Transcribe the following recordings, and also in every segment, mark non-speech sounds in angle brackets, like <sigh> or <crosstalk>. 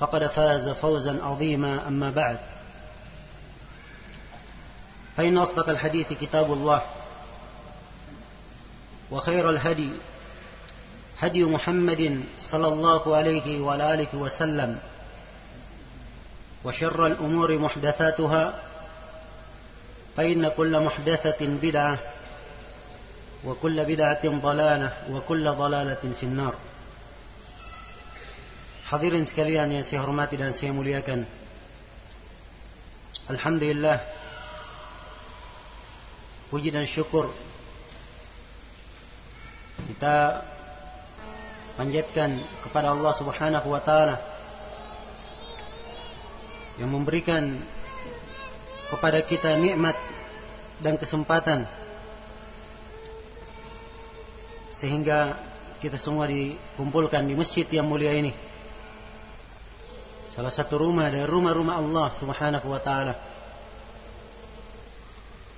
فقد فاز فوزا عظيما أما بعد. فإن أصدق الحديث كتاب الله وخير الهدي هدي محمد صلى الله عليه وعلى آله وسلم وشر الأمور محدثاتها فإن كل محدثة بدعة وكل بدعة ضلالة وكل ضلالة في النار. Hadirin sekalian yang saya hormati dan saya muliakan. Alhamdulillah. Puji dan syukur kita panjatkan kepada Allah Subhanahu wa taala yang memberikan kepada kita nikmat dan kesempatan sehingga kita semua dikumpulkan di masjid yang mulia ini salah satu rumah dari rumah-rumah Allah Subhanahu wa taala.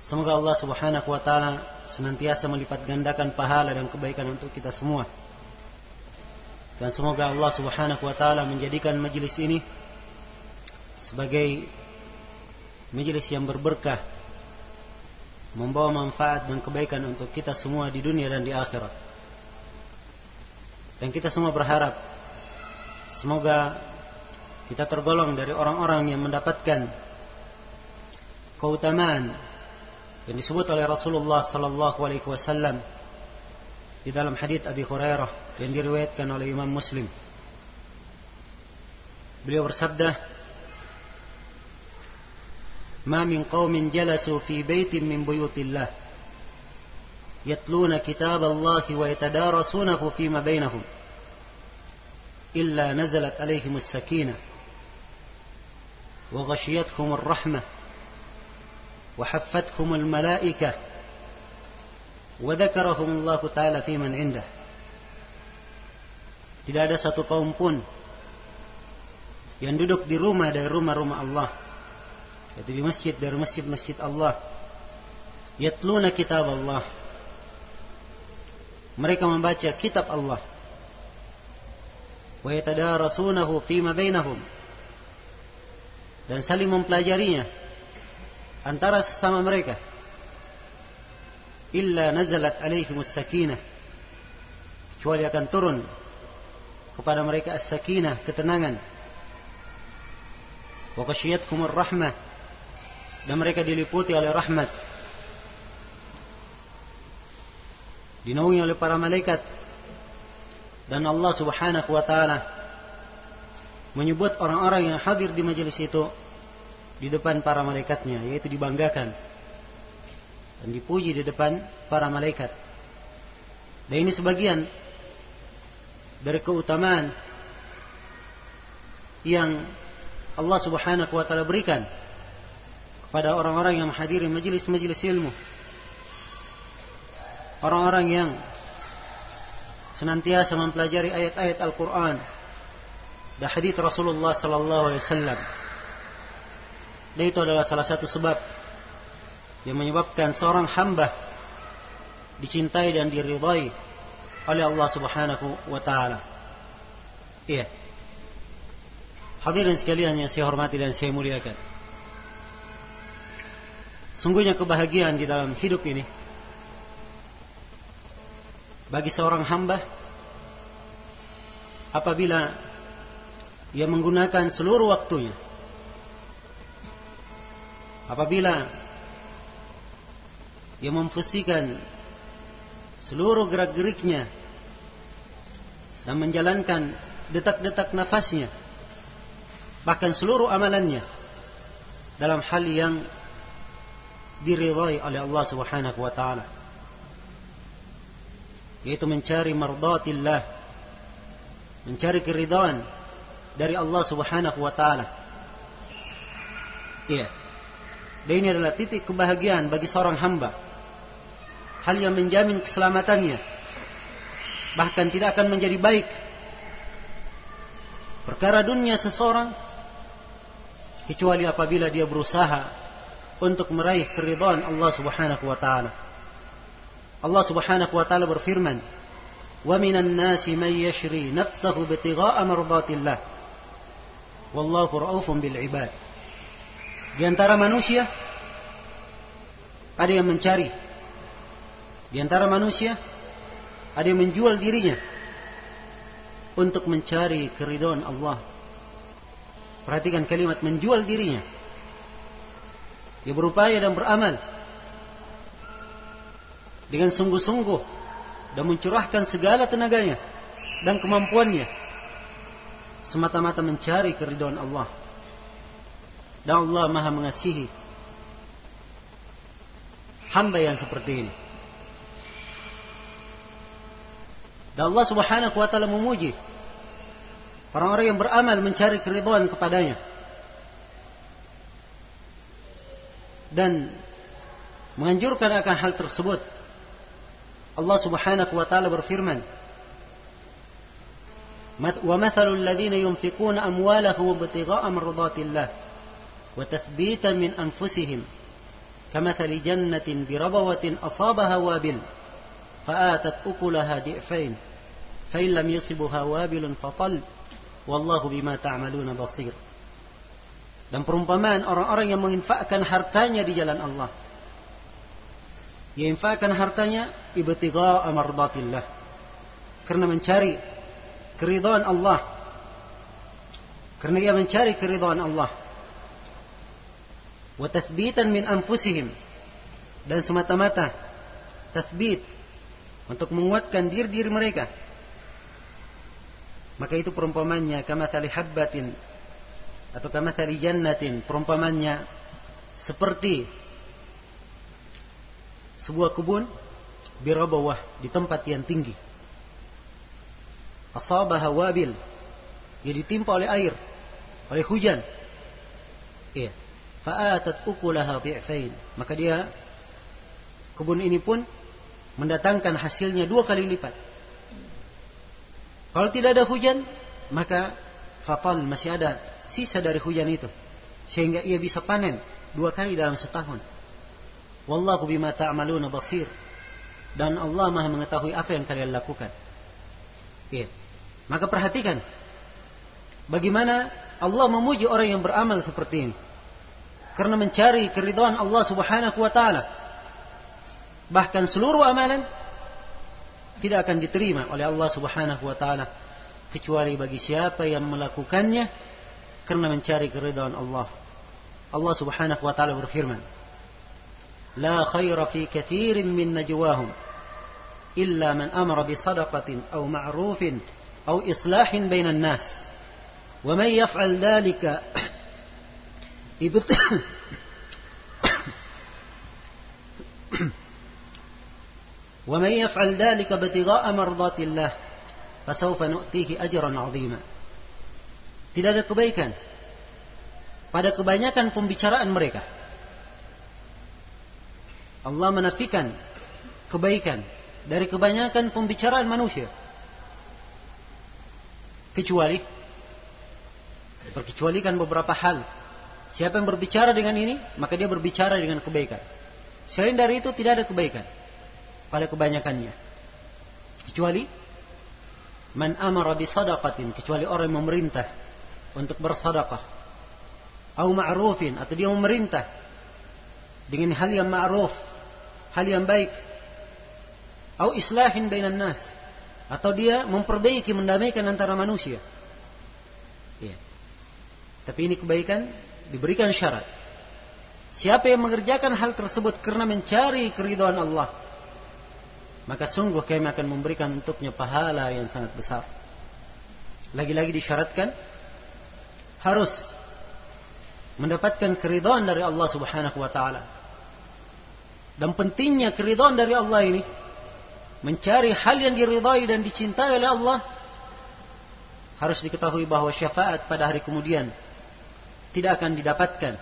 Semoga Allah Subhanahu wa taala senantiasa melipat gandakan pahala dan kebaikan untuk kita semua. Dan semoga Allah Subhanahu wa taala menjadikan majelis ini sebagai majelis yang berberkah membawa manfaat dan kebaikan untuk kita semua di dunia dan di akhirat. Dan kita semua berharap semoga kita tergolong dari orang-orang yang mendapatkan keutamaan yang disebut oleh Rasulullah sallallahu alaihi wasallam di dalam hadis Abi Hurairah yang diriwayatkan oleh Imam Muslim. Beliau bersabda, "Ma min qaumin jalasu fi baitin min buyutillah yatluna kitab Allah wa yatadarasunahu fima bainahum illa nazalat alaihim as-sakinah وغشيتهم الرحمة وحفتهم الملائكة وذكرهم الله تعالى في من عنده Tidak ada satu kaum pun yang duduk di rumah dari rumah-rumah Allah. Yaitu di masjid dari masjid-masjid Allah. Yatluna kitab Allah. Mereka membaca kitab Allah. Wa yatadarasunahu fima bainahum dan saling mempelajarinya antara sesama mereka. Illa nazalat alaihimus sakinah kecuali akan turun kepada mereka as-sakinah ketenangan. Wa qasyiyatkumur rahmah dan mereka diliputi oleh rahmat. Dinaungi oleh para malaikat. Dan Allah Subhanahu wa taala menyebut orang-orang yang hadir di majelis itu di depan para malaikatnya yaitu dibanggakan dan dipuji di depan para malaikat. Dan ini sebagian dari keutamaan yang Allah Subhanahu wa taala berikan kepada orang-orang yang menghadiri majelis-majelis ilmu. Orang-orang yang senantiasa mempelajari ayat-ayat Al-Qur'an dan hadis Rasulullah sallallahu alaihi wasallam Dan itu adalah salah satu sebab yang menyebabkan seorang hamba dicintai dan diridhai oleh Allah Subhanahu wa taala. Iya. Hadirin sekalian yang saya hormati dan saya muliakan. Sungguhnya kebahagiaan di dalam hidup ini bagi seorang hamba apabila ia menggunakan seluruh waktunya. Apabila ia memfungsikan seluruh gerak-geriknya dan menjalankan detak-detak nafasnya bahkan seluruh amalannya dalam hal yang diridhai oleh Allah Subhanahu wa taala yaitu mencari mardatillah mencari keridhaan dari Allah Subhanahu wa taala. Iya. Dan ini adalah titik kebahagiaan bagi seorang hamba. Hal yang menjamin keselamatannya. Bahkan tidak akan menjadi baik. Perkara dunia seseorang kecuali apabila dia berusaha untuk meraih keridhaan Allah Subhanahu wa taala. Allah Subhanahu wa taala berfirman, "Wa minan nasi man yashri nafsahu bitigha'a mardatillah." Wallahu ra'ufun bil ibad. Di antara manusia ada yang mencari. Di antara manusia ada yang menjual dirinya untuk mencari keridhaan Allah. Perhatikan kalimat menjual dirinya dia berupaya dan beramal dengan sungguh-sungguh dan mencurahkan segala tenaganya dan kemampuannya semata-mata mencari keridhaan Allah. Dan Allah Maha mengasihi hamba yang seperti ini. Dan Allah Subhanahu wa taala memuji orang-orang yang beramal mencari keridhaan kepadanya. dan menganjurkan akan hal tersebut. Allah Subhanahu wa taala berfirman, ومثل الذين ينفقون أموالهم ابتغاء مرضات الله وتثبيتا من أنفسهم كمثل جنة بربوة أصابها وابل فآتت أكلها ضعفين فإن لم يصبها وابل فطل والله بما تعملون بصير dan perumpamaan orang-orang yang menginfakkan hartanya di jalan Allah. Ia infakkan hartanya ibtigha amardatillah. Karena mencari keridhaan Allah. Karena ia mencari keridhaan Allah. Wa tathbitan min anfusihim. Dan semata-mata tathbit untuk menguatkan diri-diri mereka. Maka itu perumpamannya kama tali habbatin atau kamathali jannatin perumpamannya seperti sebuah kebun birabawah di tempat yang tinggi asabaha wabil ia ditimpa oleh air oleh hujan iya fa'atat ukulaha dhi'fain maka dia kebun ini pun mendatangkan hasilnya dua kali lipat kalau tidak ada hujan maka fatal masih ada sisa dari hujan itu sehingga ia bisa panen dua kali dalam setahun. Wallahu bima ta'maluna basir. Dan Allah Maha mengetahui apa yang kalian lakukan. Ya. Maka perhatikan bagaimana Allah memuji orang yang beramal seperti ini. Karena mencari keridhaan Allah Subhanahu wa taala. Bahkan seluruh amalan tidak akan diterima oleh Allah Subhanahu wa taala kecuali bagi siapa yang melakukannya karena mencari keridhaan Allah. Allah Subhanahu wa taala berfirman, "La khaira fi katsirin min najwahum illa man amara bi sadaqatin aw ma'rufin aw islahin bainan nas." ومن يفعل ذلك ومن يفعل ذلك ابتغاء مرضات الله فسوف نؤتيه أجرا عظيما tidak ada kebaikan pada kebanyakan pembicaraan mereka. Allah menafikan kebaikan dari kebanyakan pembicaraan manusia. Kecuali berkecualikan beberapa hal Siapa yang berbicara dengan ini, maka dia berbicara dengan kebaikan. Selain dari itu tidak ada kebaikan pada kebanyakannya. Kecuali man amara bi sadaqatin, kecuali orang yang memerintah untuk bersedekah. Atau ma'rufin atau dia memerintah dengan hal yang ma'ruf, hal yang baik. Atau islahin bainan nas atau dia memperbaiki mendamaikan antara manusia. Ya. Tapi ini kebaikan diberikan syarat. Siapa yang mengerjakan hal tersebut karena mencari keridhaan Allah, maka sungguh kami akan memberikan untuknya pahala yang sangat besar. Lagi-lagi disyaratkan harus mendapatkan keridhaan dari Allah Subhanahu wa taala. Dan pentingnya keridhaan dari Allah ini mencari hal yang diridhai dan dicintai oleh Allah harus diketahui bahwa syafaat pada hari kemudian tidak akan didapatkan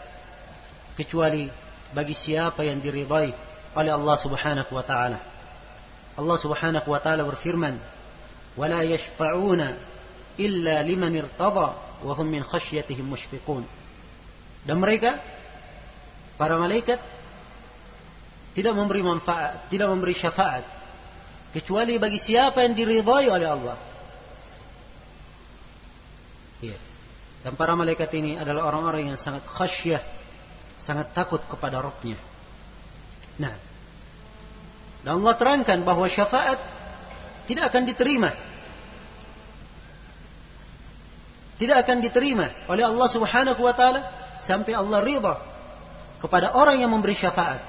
kecuali bagi siapa yang diridai oleh Allah Subhanahu wa taala. Allah Subhanahu wa taala berfirman, "Wala yashfa'una illa liman irtada wa hum min khasyatihim mushfiqun." Dan mereka para malaikat tidak memberi manfaat, tidak memberi syafaat kecuali bagi siapa yang diridhai oleh Allah. Iya. Dan para malaikat ini adalah orang-orang yang sangat khasyah, sangat takut kepada Rabbnya. Nah, dan Allah terangkan bahwa syafaat tidak akan diterima. Tidak akan diterima oleh Allah Subhanahu wa taala sampai Allah ridha kepada orang yang memberi syafaat.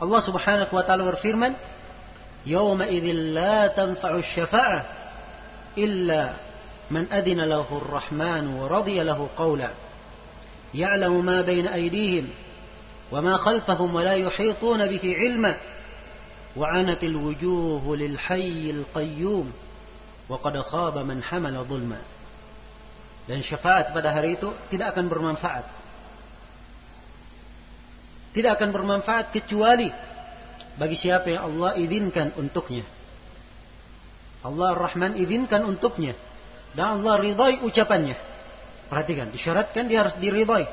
Allah Subhanahu wa taala berfirman, "Yauma idzil la tanfa'u syafa'ah illa من أذن له الرحمن ورضي له قولا. يعلم ما بين أيديهم وما خلفهم ولا يحيطون به علما. وعنت الوجوه للحي القيوم وقد خاب من حمل ظلما. Dan syafaat pada hari itu tidak akan bermanfaat. Tidak akan bermanfaat kecuali bagi siapa yang Allah izinkan untuknya Allah Ar-Rahman izinkan untuknya dan Allah ridhai ucapannya. Perhatikan, disyaratkan dia harus diridhai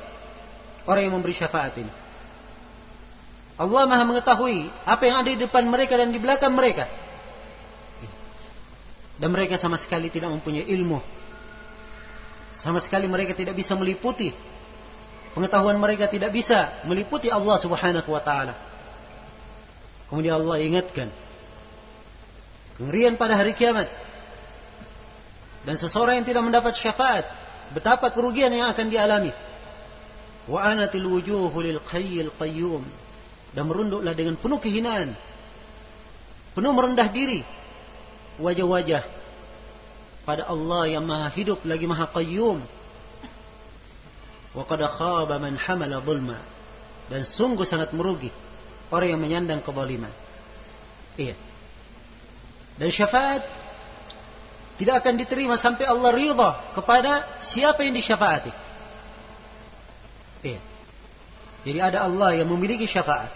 orang yang memberi syafaat ini. Allah Maha mengetahui apa yang ada di depan mereka dan di belakang mereka. Dan mereka sama sekali tidak mempunyai ilmu. Sama sekali mereka tidak bisa meliputi. Pengetahuan mereka tidak bisa meliputi Allah Subhanahu wa taala. Kemudian Allah ingatkan kengerian pada hari kiamat dan seseorang yang tidak mendapat syafaat, betapa kerugian yang akan dialami. Wa anatil wujuhu lil qayyil qayyum. Dan merunduklah dengan penuh kehinaan. Penuh merendah diri. Wajah-wajah pada Allah yang maha hidup lagi maha qayyum. Wa qad khaba man hamala dhulma. Dan sungguh sangat merugi orang yang menyandang kezaliman. Iya. Dan syafaat tidak akan diterima sampai Allah ridha kepada siapa yang disyafaati. Iya. Jadi ada Allah yang memiliki syafaat.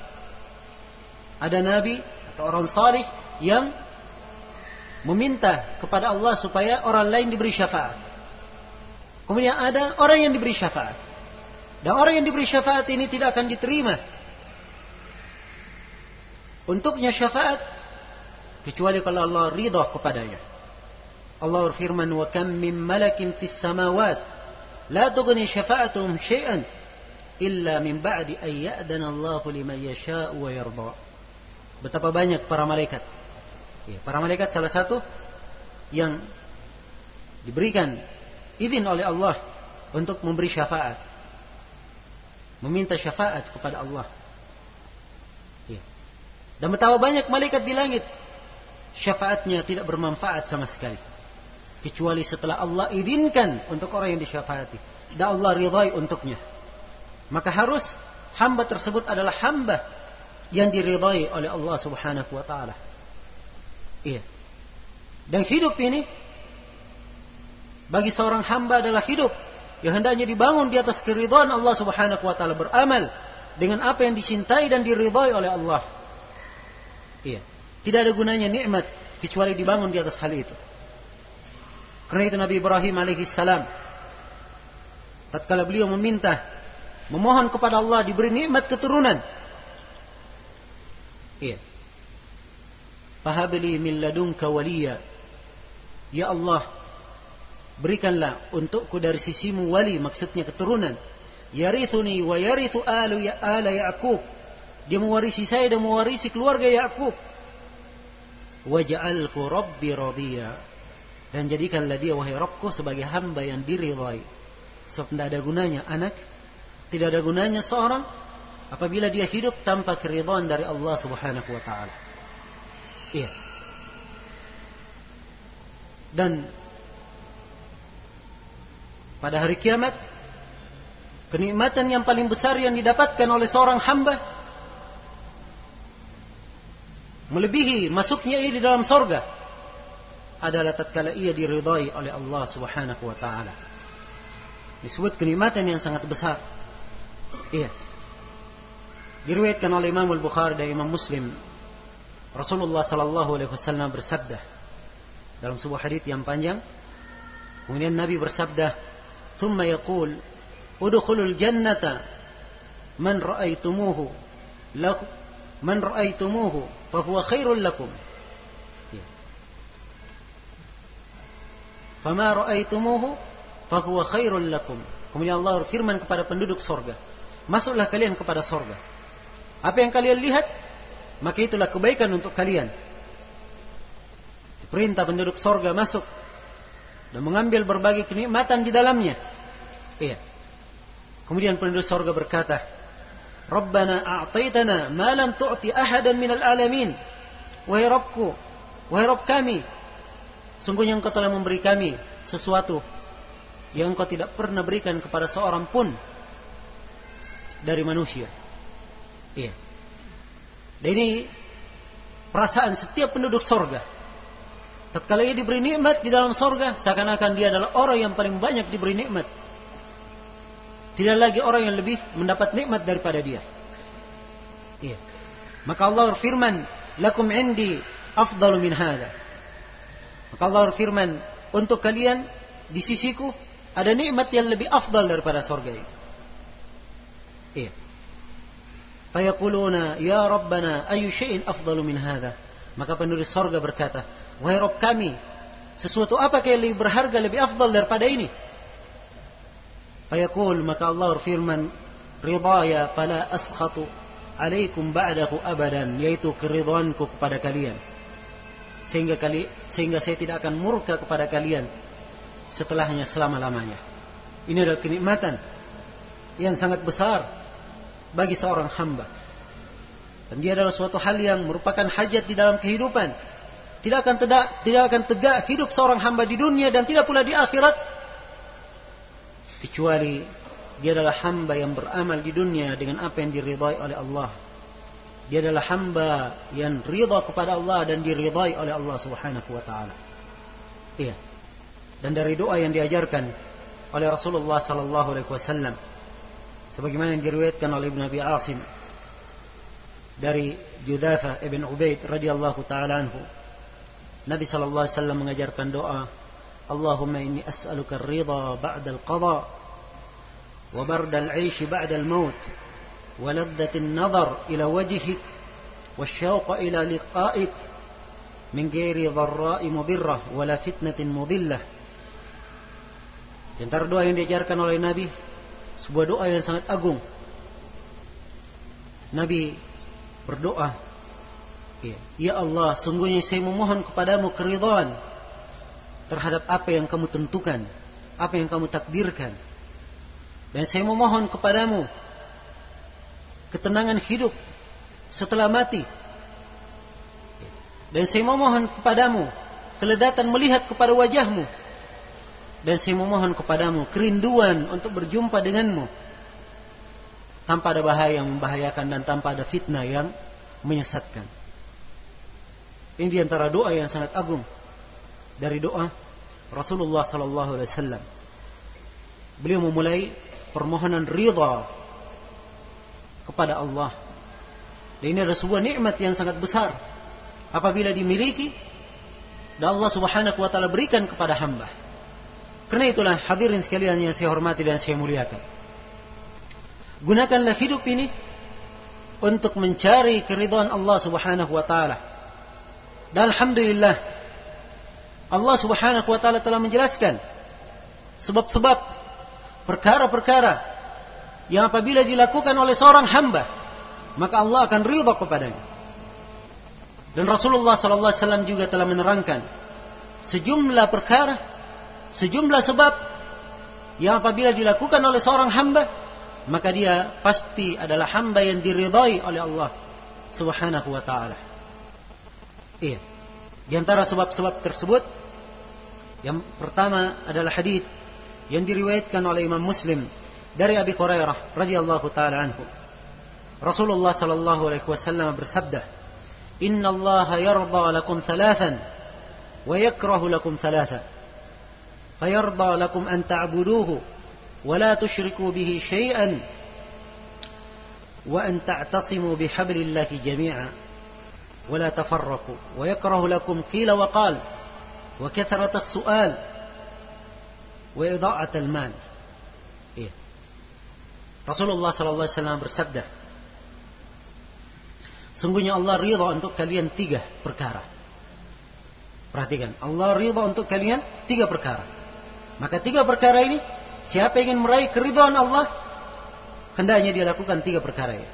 Ada nabi atau orang salih yang meminta kepada Allah supaya orang lain diberi syafaat. Kemudian ada orang yang diberi syafaat. Dan orang yang diberi syafaat ini tidak akan diterima. Untuknya syafaat kecuali kalau Allah ridha kepadanya. Allah berfirman wa kam min malakin fis samawat la tughni syafa'atuhum syai'an illa min ba'di an ya'dana Allah liman yasha'u wa yarda. Betapa banyak para malaikat. Ya, para malaikat salah satu yang diberikan izin oleh Allah untuk memberi syafaat. Meminta syafaat kepada Allah. Dan betapa banyak malaikat di langit. Syafaatnya tidak bermanfaat sama sekali. Kecuali setelah Allah izinkan untuk orang yang disyafaati. Dan Allah ridhai untuknya. Maka harus hamba tersebut adalah hamba yang diridhai oleh Allah Subhanahu wa taala. Iya. Dan hidup ini bagi seorang hamba adalah hidup yang hendaknya dibangun di atas keridhaan Allah Subhanahu wa taala beramal dengan apa yang dicintai dan diridhai oleh Allah iya tidak ada gunanya nikmat kecuali dibangun di atas hal itu karena itu Nabi Ibrahim alaihi salam tatkala beliau meminta memohon kepada Allah diberi nikmat keturunan. Iya. Fahabli min ladunka waliya. Ya Allah, berikanlah untukku dari sisimu wali, maksudnya keturunan. Yarithuni wa yarithu alu ya ala Ya'qub. Dia mewarisi saya dan mewarisi keluarga Yakub. Waj'alhu rabbi radiya. Dan jadikanlah dia wahai Rabbku sebagai hamba yang diridhai. Sebab tidak ada gunanya anak, tidak ada gunanya seorang apabila dia hidup tanpa keridhaan dari Allah Subhanahu wa taala. Iya. Dan pada hari kiamat kenikmatan yang paling besar yang didapatkan oleh seorang hamba melebihi masuknya ia di dalam sorga adalah tatkala ia diridhai oleh Allah Subhanahu wa taala. Disebut kenikmatan yang sangat besar. Iya. Diriwayatkan oleh Imam Al-Bukhari dan Imam Muslim Rasulullah sallallahu alaihi wasallam bersabda dalam sebuah hadis yang panjang kemudian Nabi bersabda thumma yaqul udkhulul jannata man ra'aitumuhu man ra'aitumuhu huwa khairul lakum ya. ra'aitumuhu fa huwa khairul lakum kemudian Allah berfirman kepada penduduk sorga masuklah kalian kepada sorga apa yang kalian lihat maka itulah kebaikan untuk kalian. Perintah penduduk sorga masuk dan mengambil berbagai kenikmatan di dalamnya. Iya. Kemudian penduduk sorga berkata, Rabbana a'taitana ma lam tu'ti ahadan minal alamin. Wahai Rabbku, wahai Rabb kami, sungguhnya engkau telah memberi kami sesuatu yang engkau tidak pernah berikan kepada seorang pun dari manusia. Iya. Dan ini perasaan setiap penduduk sorga. Tatkala ia diberi nikmat di dalam sorga, seakan-akan dia adalah orang yang paling banyak diberi nikmat. Tidak lagi orang yang lebih mendapat nikmat daripada dia. Iya. Maka Allah berfirman, "Lakum indi afdalu min hada." Maka Allah berfirman, untuk kalian di sisiku ada nikmat yang lebih afdal daripada sorga ini. Iya. Fayaquluna, Ya Rabbana, ayu syai'in afdalu min hadha. Maka penduduk sorga berkata, Wahai Rabb kami, sesuatu apa yang lebih berharga, lebih afdal daripada ini? Fayaqul, maka Allah berfirman, Ridaya fala askhatu alaikum ba'dahu abadan, yaitu keridhaanku kepada kalian. Sehingga kali, sehingga saya tidak akan murka kepada kalian setelahnya selama-lamanya. Ini adalah kenikmatan yang sangat besar bagi seorang hamba. Dan dia adalah suatu hal yang merupakan hajat di dalam kehidupan. Tidak akan tegak, tidak akan tegak hidup seorang hamba di dunia dan tidak pula di akhirat. Kecuali dia adalah hamba yang beramal di dunia dengan apa yang diridhai oleh Allah. Dia adalah hamba yang ridha kepada Allah dan diridhai oleh Allah Subhanahu wa taala. Iya. Dan dari doa yang diajarkan oleh Rasulullah sallallahu alaihi wasallam sebagaimana yang diriwayatkan oleh Ibnu Abi Asim dari Judhafa ibn Ubaid radhiyallahu taala anhu Nabi sallallahu alaihi wasallam mengajarkan doa As'aluka ar-ridha ba'da al-qada wa barda al-'aish ba'da al-maut wa laddat an-nazar ila wajhik والشوق إلى لقائك من غير ضراء مضرة ولا فتنة مضلة Di antara doa yang diajarkan oleh Nabi sebuah doa yang sangat agung. Nabi berdoa, ya Allah, sungguhnya saya memohon kepadamu keridhaan terhadap apa yang kamu tentukan, apa yang kamu takdirkan. Dan saya memohon kepadamu ketenangan hidup setelah mati. Dan saya memohon kepadamu keledatan melihat kepada wajahmu dan saya memohon kepadamu kerinduan untuk berjumpa denganmu tanpa ada bahaya yang membahayakan dan tanpa ada fitnah yang menyesatkan. Ini di antara doa yang sangat agung dari doa Rasulullah Sallallahu Alaihi Wasallam. Beliau memulai permohonan ridha kepada Allah. Dan ini adalah sebuah nikmat yang sangat besar apabila dimiliki dan Allah Subhanahu wa taala berikan kepada hamba. Karena itulah hadirin sekalian yang saya hormati dan saya muliakan. Gunakanlah hidup ini untuk mencari keridhaan Allah Subhanahu wa taala. Dan alhamdulillah Allah Subhanahu wa taala telah menjelaskan sebab-sebab perkara-perkara yang apabila dilakukan oleh seorang hamba maka Allah akan ridha kepadanya. Dan Rasulullah sallallahu alaihi wasallam juga telah menerangkan sejumlah perkara, sejumlah sebab yang apabila dilakukan oleh seorang hamba, maka dia pasti adalah hamba yang diridhai oleh Allah Subhanahu wa taala. Iya. Di antara sebab-sebab tersebut yang pertama adalah hadis yang diriwayatkan oleh Imam Muslim dari Abi Hurairah radhiyallahu taala anhu. Rasulullah sallallahu alaihi wasallam bersabda, "Inna Allah yarda lakum thalathan wa yakrahu lakum thalatha." فيرضى لكم أن تعبدوه ولا تشركوا به شيئا وأن تعتصموا بحبل الله جميعا ولا تفرقوا ويكره لكم قيل وقال وكثرة السؤال وإضاعة المال إيه. Rasulullah sallallahu alaihi wasallam bersabda Sungguhnya Allah ridha untuk kalian tiga perkara. Perhatikan, Allah ridha untuk kalian tiga perkara. Maka tiga perkara ini, siapa yang ingin meraih keridhaan Allah, hendaknya dia lakukan tiga perkara ini.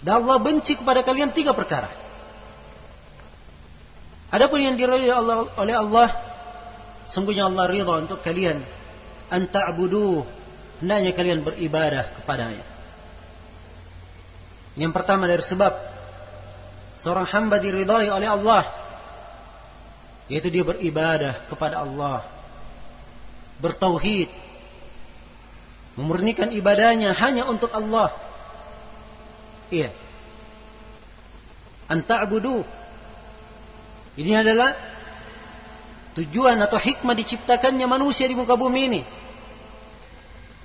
Dan Allah benci kepada kalian tiga perkara. Adapun yang diridhai Allah, oleh Allah, sungguhnya Allah ridha untuk kalian anta'budu, hendaknya kalian beribadah kepadanya. Yang pertama dari sebab seorang hamba diridhai oleh Allah yaitu dia beribadah kepada Allah bertauhid memurnikan ibadahnya hanya untuk Allah. Iya. Anta'budu ini adalah tujuan atau hikmah diciptakannya manusia di muka bumi ini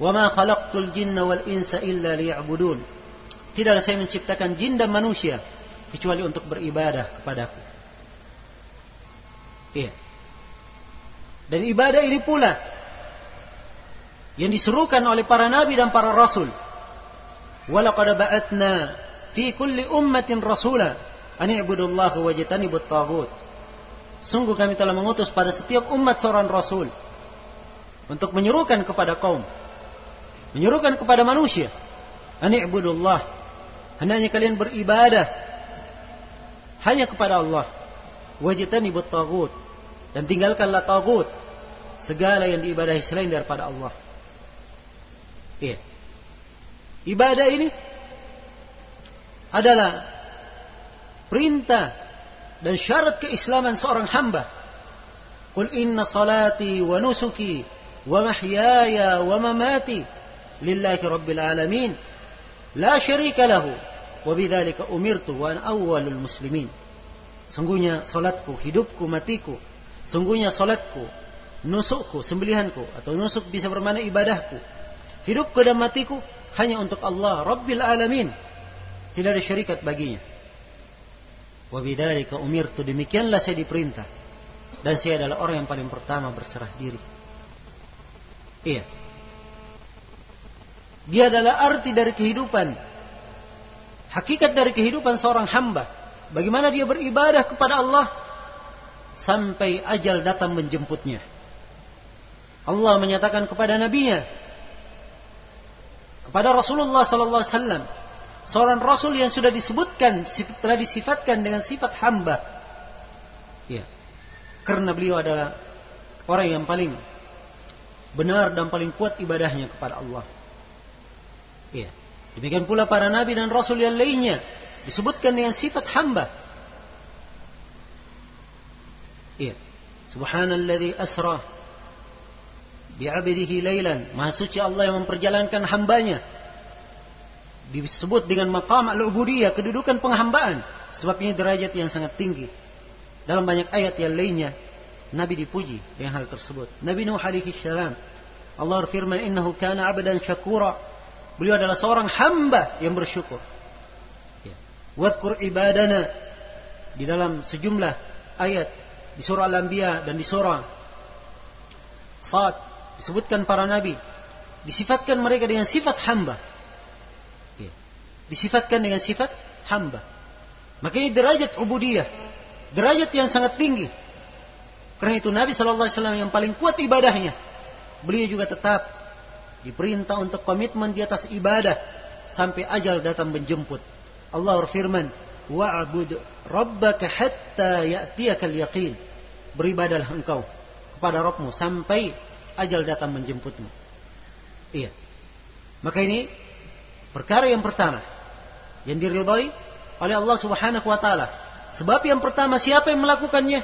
wa ma khalaqtul jinna wal insa illa liya'budun tidaklah saya menciptakan jin dan manusia kecuali untuk beribadah kepadaku. Iya. Dan ibadah ini pula yang diserukan oleh para nabi dan para rasul. Walaqad ba'atna fi kulli ummatin rasula an i'budullaha wajtanibut taghut. Sungguh kami telah mengutus pada setiap umat seorang rasul untuk menyerukan kepada kaum, menyerukan kepada manusia, an i'budullah. Hendaknya kalian beribadah hanya kepada Allah. Wajtanibut tagut dan tinggalkanlah tagut segala yang diibadahi selain daripada Allah. Iya. Ibadah ini adalah perintah dan syarat keislaman seorang hamba. Qul inna salati wa nusuki wa mahyaya wa mamati lillahi rabbil alamin la syarika lahu Wabidzalika umirtu wa awwalul muslimin. Sungguhnya salatku, hidupku, matiku. Sungguhnya salatku, nusukku, sembelihanku atau nusuk bisa bermakna ibadahku. Hidupku dan matiku hanya untuk Allah Rabbil alamin. Tidak ada syarikat baginya. Wabidzalika umirtu demikianlah saya diperintah. Dan saya adalah orang yang paling pertama berserah diri. Iya. Dia adalah arti dari kehidupan hakikat dari kehidupan seorang hamba. Bagaimana dia beribadah kepada Allah sampai ajal datang menjemputnya. Allah menyatakan kepada nabinya kepada Rasulullah sallallahu alaihi wasallam seorang rasul yang sudah disebutkan telah disifatkan dengan sifat hamba. Ya. Karena beliau adalah orang yang paling benar dan paling kuat ibadahnya kepada Allah. Iya. Demikian pula para nabi dan rasul yang lainnya disebutkan dengan sifat hamba. Iya. Subhanalladzi asra bi'abdihi lailan. Maha suci Allah yang memperjalankan hambanya. Disebut dengan maqam al-ubudiyah, kedudukan penghambaan. Sebab ini derajat yang sangat tinggi. Dalam banyak ayat yang lainnya, Nabi dipuji dengan hal tersebut. Nabi Nuh alaihi salam Allah berfirman, "Innahu kana 'abdan syakura." Beliau adalah seorang hamba yang bersyukur. Ya. Wadkur ibadana di dalam sejumlah ayat di surah Al-Anbiya dan di surah Sad disebutkan para nabi, disifatkan mereka dengan sifat hamba. Disifatkan dengan sifat hamba. Maka ini derajat ubudiyah, derajat yang sangat tinggi. Karena itu Nabi Shallallahu Alaihi Wasallam yang paling kuat ibadahnya, beliau juga tetap diperintah untuk komitmen di atas ibadah sampai ajal datang menjemput. Allah berfirman, "Wa'bud rabbaka hatta ya'tiyakal yaqin." Beribadahlah engkau kepada Rabbmu sampai ajal datang menjemputmu. Iya. Maka ini perkara yang pertama yang diridhai oleh Allah Subhanahu wa taala. Sebab yang pertama siapa yang melakukannya?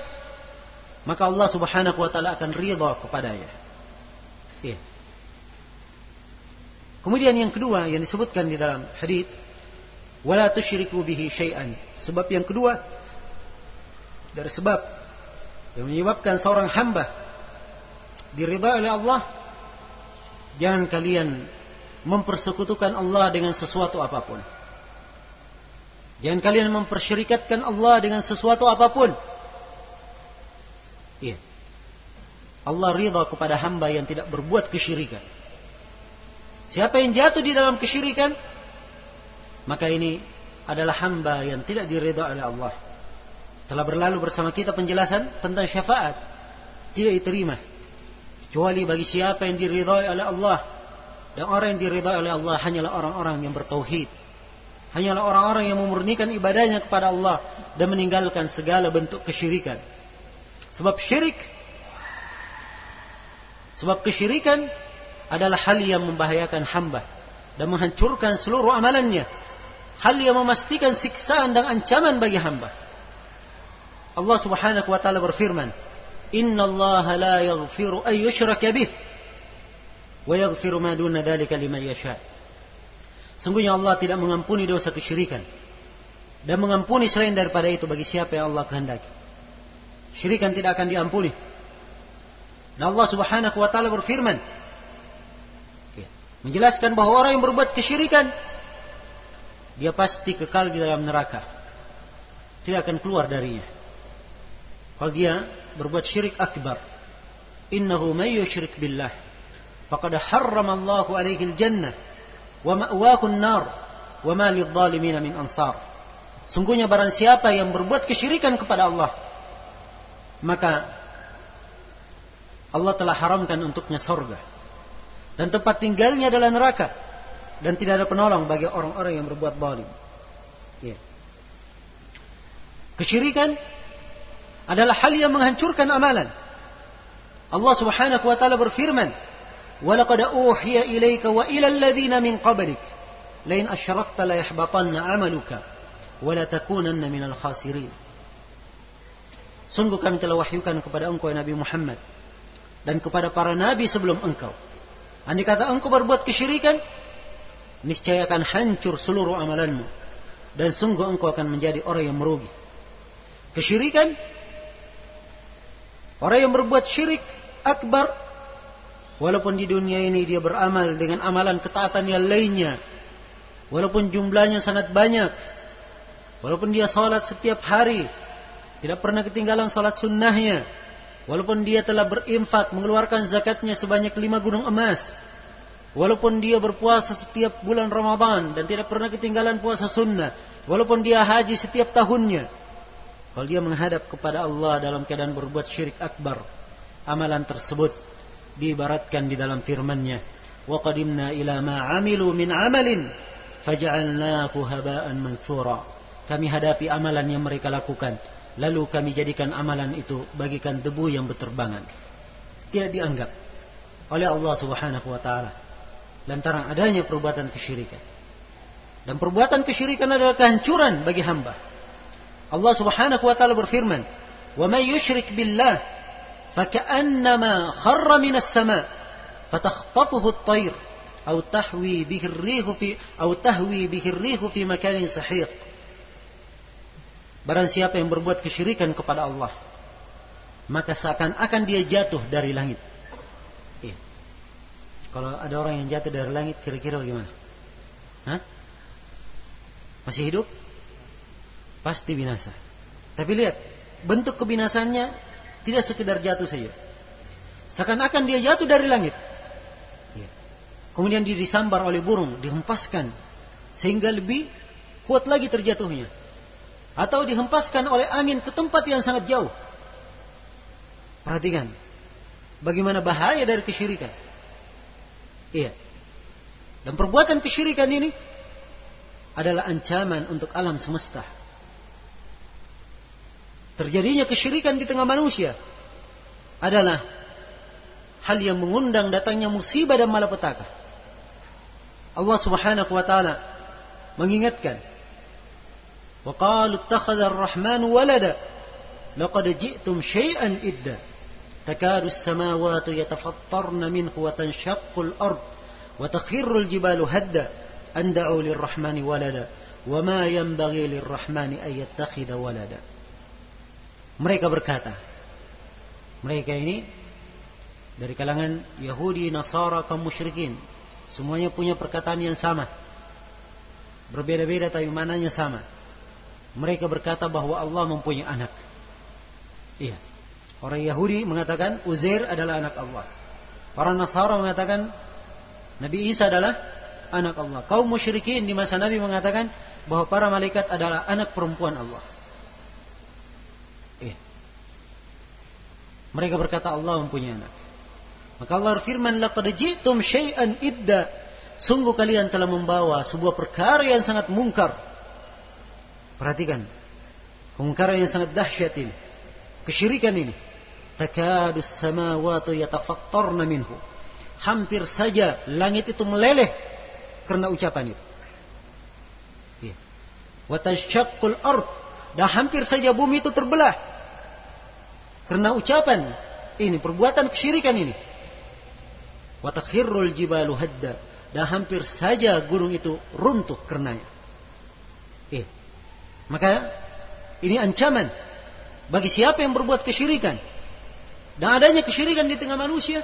Maka Allah Subhanahu wa taala akan ridha kepadanya. Iya. Kemudian yang kedua yang disebutkan di dalam hadis wala tusyriku bihi syai'an. Sebab yang kedua dari sebab yang menyebabkan seorang hamba diridha oleh Allah jangan kalian mempersekutukan Allah dengan sesuatu apa pun. Jangan kalian mempersyirikatkan Allah dengan sesuatu apa pun. Iya. Allah ridha kepada hamba yang tidak berbuat kesyirikan. Siapa yang jatuh di dalam kesyirikan, maka ini adalah hamba yang tidak diridha oleh Allah. Telah berlalu bersama kita penjelasan tentang syafaat. Tidak diterima. Kecuali bagi siapa yang diridhai oleh Allah. Dan orang yang diridhai oleh Allah hanyalah orang-orang yang bertauhid. Hanyalah orang-orang yang memurnikan ibadahnya kepada Allah. Dan meninggalkan segala bentuk kesyirikan. Sebab syirik. Sebab kesyirikan adalah hal yang membahayakan hamba. Dan menghancurkan seluruh amalannya. Hal yang memastikan siksaan dan ancaman bagi hamba. Allah subhanahu wa ta'ala berfirman. Inna Allah la yaghfiru an yushraka bih wa yaghfiru ma duna dzalika liman yasha. Sungguhnya Allah tidak mengampuni dosa kesyirikan dan mengampuni selain daripada itu bagi siapa yang Allah kehendaki. Syirikan tidak akan diampuni. Dan Allah Subhanahu wa taala berfirman menjelaskan bahwa orang yang berbuat kesyirikan dia pasti kekal di dalam neraka. Tidak akan keluar darinya. Kalau dia berbuat syirik akbar. Innahu may yushrik billah faqad harrama Allah alaihi al-jannah Sungguhnya barang siapa yang berbuat kesyirikan kepada Allah maka Allah telah haramkan untuknya surga dan tempat tinggalnya adalah neraka dan tidak ada penolong bagi orang-orang yang berbuat zalim. Ya. Kesyirikan adalah hal yang menghancurkan amalan. Allah Subhanahu wa taala berfirman, "Wa laqad uhiya ilaika wa ila alladhina min qablik lain asyrakta la yahbatanna 'amaluka wa la takunanna minal khasirin." Sungguh kami telah wahyukan kepada engkau ya Nabi Muhammad dan kepada para nabi sebelum engkau. Andai kata engkau berbuat kesyirikan, niscaya akan hancur seluruh amalanmu dan sungguh engkau akan menjadi orang yang merugi. Kesyirikan Orang yang berbuat syirik akbar walaupun di dunia ini dia beramal dengan amalan ketaatan yang lainnya. Walaupun jumlahnya sangat banyak. Walaupun dia salat setiap hari. Tidak pernah ketinggalan salat sunnahnya. Walaupun dia telah berinfak mengeluarkan zakatnya sebanyak lima gunung emas. Walaupun dia berpuasa setiap bulan Ramadan dan tidak pernah ketinggalan puasa sunnah. Walaupun dia haji setiap tahunnya. Kalau dia menghadap kepada Allah dalam keadaan berbuat syirik akbar, amalan tersebut diibaratkan di dalam firman-Nya, "Wa qadimna ila ma 'amilu min 'amalin faj'alnahu haba'an manthura." Kami hadapi amalan yang mereka lakukan, lalu kami jadikan amalan itu bagikan debu yang berterbangan. Tidak dianggap oleh Allah Subhanahu wa taala lantaran adanya perbuatan kesyirikan. Dan perbuatan kesyirikan adalah kehancuran bagi hamba. Allah Subhanahu wa taala berfirman, "Wa may yusyrik billah faka'annama kharra minas sama' fatakhtafuhu at-tayr aw tahwi bihi ar-rih fi aw tahwi bihi ar-rih fi makanin sahiq." Barang siapa yang berbuat kesyirikan kepada Allah, maka seakan-akan dia jatuh dari langit. Iya. Kalau ada orang yang jatuh dari langit, kira-kira bagaimana? Hah? Masih hidup? pasti binasa. Tapi lihat, bentuk kebinasannya tidak sekedar jatuh saja. Seakan-akan dia jatuh dari langit. Ya. Kemudian dia disambar oleh burung, dihempaskan. Sehingga lebih kuat lagi terjatuhnya. Atau dihempaskan oleh angin ke tempat yang sangat jauh. Perhatikan. Bagaimana bahaya dari kesyirikan. Iya. Dan perbuatan kesyirikan ini adalah ancaman untuk alam semesta. Terjadinya kesyirikan di tengah manusia adalah hal yang mengundang datangnya musibah dan malapetaka. Allah Subhanahu wa taala mengingatkan wa qalu walada laqad ji'tum syai'an idda takadu as-samawati minhu wa tanshaqqu al-ard wa takhirru al-jibalu hadda an da'u walada wa ma walada mereka berkata mereka ini dari kalangan Yahudi, Nasara, kaum musyrikin. Semuanya punya perkataan yang sama. Berbeda-beda tapi mananya sama. Mereka berkata bahwa Allah mempunyai anak. Iya. Orang Yahudi mengatakan Uzair adalah anak Allah. Orang Nasara mengatakan Nabi Isa adalah anak Allah. Kaum musyrikin di masa Nabi mengatakan bahwa para malaikat adalah anak perempuan Allah. Mereka berkata Allah mempunyai anak. Maka Allah firman laqad ji'tum syai'an idda. Sungguh kalian telah membawa sebuah perkara yang sangat mungkar. Perhatikan. Kemungkaran yang sangat dahsyat ini. Kesyirikan ini. Takadus samawatu yatafattarna minhu. Hampir saja langit itu meleleh karena ucapan itu. Ya. Watasyaqqul ard. Dan hampir saja bumi itu terbelah. Karena ucapan ini, perbuatan kesyirikan ini. Watakhirul jibalu hadda. Dan hampir saja gunung itu runtuh karenanya. Eh. Maka ini ancaman bagi siapa yang berbuat kesyirikan. Dan adanya kesyirikan di tengah manusia.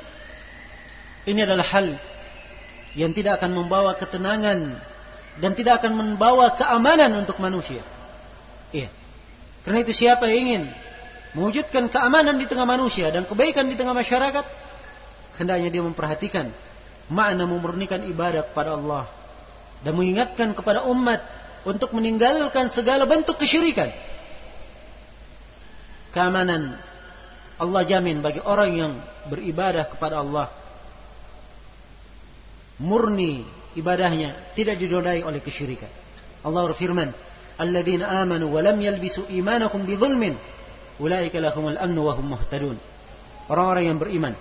Ini adalah hal yang tidak akan membawa ketenangan dan tidak akan membawa keamanan untuk manusia. Iya. Karena itu siapa yang ingin mewujudkan keamanan di tengah manusia dan kebaikan di tengah masyarakat, hendaknya dia memperhatikan makna memurnikan ibadah kepada Allah dan mengingatkan kepada umat untuk meninggalkan segala bentuk kesyirikan. Keamanan Allah jamin bagi orang yang beribadah kepada Allah. Murni ibadahnya tidak didodai oleh kesyirikan. Allah berfirman, "Alladzina amanu wa lam yalbisu imanakum ulaika lahumul amnu wa hum muhtadun." Orang-orang yang beriman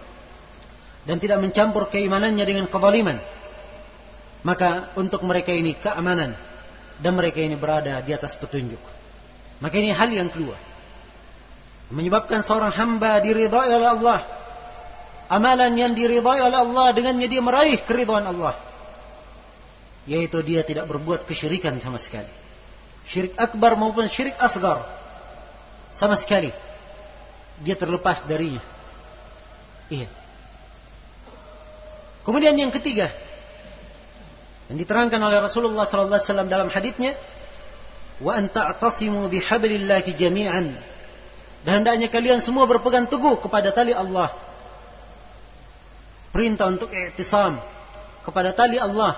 dan tidak mencampur keimanannya dengan kezaliman. Maka untuk mereka ini keamanan dan mereka ini berada di atas petunjuk. Maka ini hal yang kedua. Menyebabkan seorang hamba diridhai oleh Allah. Amalan yang diridhai oleh Allah dengannya dia meraih keridhaan Allah. Yaitu dia tidak berbuat kesyirikan sama sekali. Syirik akbar maupun syirik asgar. Sama sekali. Dia terlepas darinya. Iya. Kemudian yang ketiga yang diterangkan oleh Rasulullah wasallam dalam hadisnya wa an ta'tasimu bihablillahi jami'an dan hendaknya kalian semua berpegang teguh kepada tali Allah perintah untuk i'tisam kepada tali Allah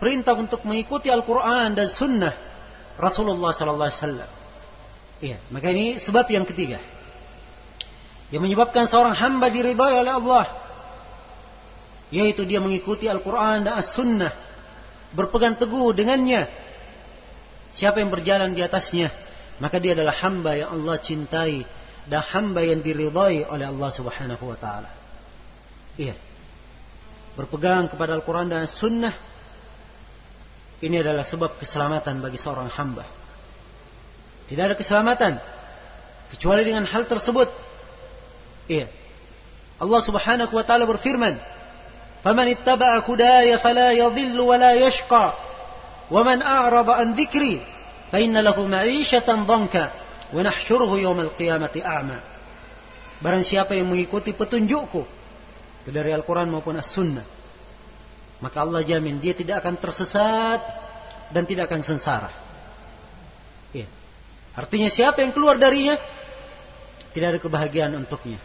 perintah untuk mengikuti Al-Qur'an dan sunnah Rasulullah sallallahu alaihi wasallam iya maka ini sebab yang ketiga yang menyebabkan seorang hamba diridhai oleh Allah yaitu dia mengikuti Al-Quran dan As-Sunnah, berpegang teguh dengannya. Siapa yang berjalan di atasnya, maka dia adalah hamba yang Allah cintai dan hamba yang diridhai oleh Allah Subhanahu wa taala. Iya. Berpegang kepada Al-Quran dan As-Sunnah ini adalah sebab keselamatan bagi seorang hamba. Tidak ada keselamatan kecuali dengan hal tersebut. Iya. Allah Subhanahu wa taala berfirman, "Faman ittaba'a hudaya fala yadhillu wa la yashqa, wa man a'rada an dzikri fa inna lahu ma'ishatan dhanka wa nahsyuruhu yawmal qiyamati a'ma." Barang siapa yang mengikuti petunjukku itu dari Al-Qur'an maupun As-Sunnah, maka Allah jamin dia tidak akan tersesat dan tidak akan sengsara. Iya. Artinya siapa yang keluar darinya tidak ada kebahagiaan untuknya.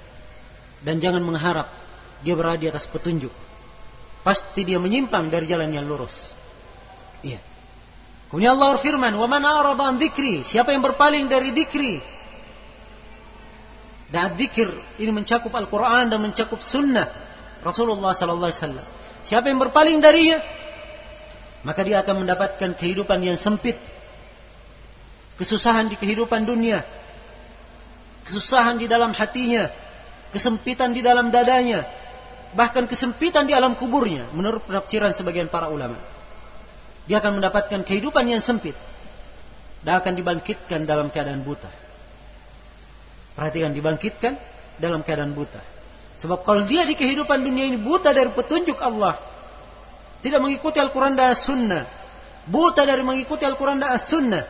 Dan jangan mengharap dia berada di atas petunjuk. Pasti dia menyimpang dari jalan yang lurus. Iya. Kemudian Allah berfirman, "Wa man dzikri?" Siapa yang berpaling dari dzikri? Dan dzikir ini mencakup Al-Qur'an dan mencakup sunnah Rasulullah sallallahu alaihi wasallam. Siapa yang berpaling darinya, maka dia akan mendapatkan kehidupan yang sempit. Kesusahan di kehidupan dunia. Kesusahan di dalam hatinya. Kesempitan di dalam dadanya. Bahkan kesempitan di alam kuburnya. Menurut penafsiran sebagian para ulama. Dia akan mendapatkan kehidupan yang sempit. Dan akan dibangkitkan dalam keadaan buta. Perhatikan dibangkitkan dalam keadaan buta. Sebab kalau dia di kehidupan dunia ini buta dari petunjuk Allah, tidak mengikuti Al-Quran dan As-Sunnah, buta dari mengikuti Al-Quran dan As-Sunnah,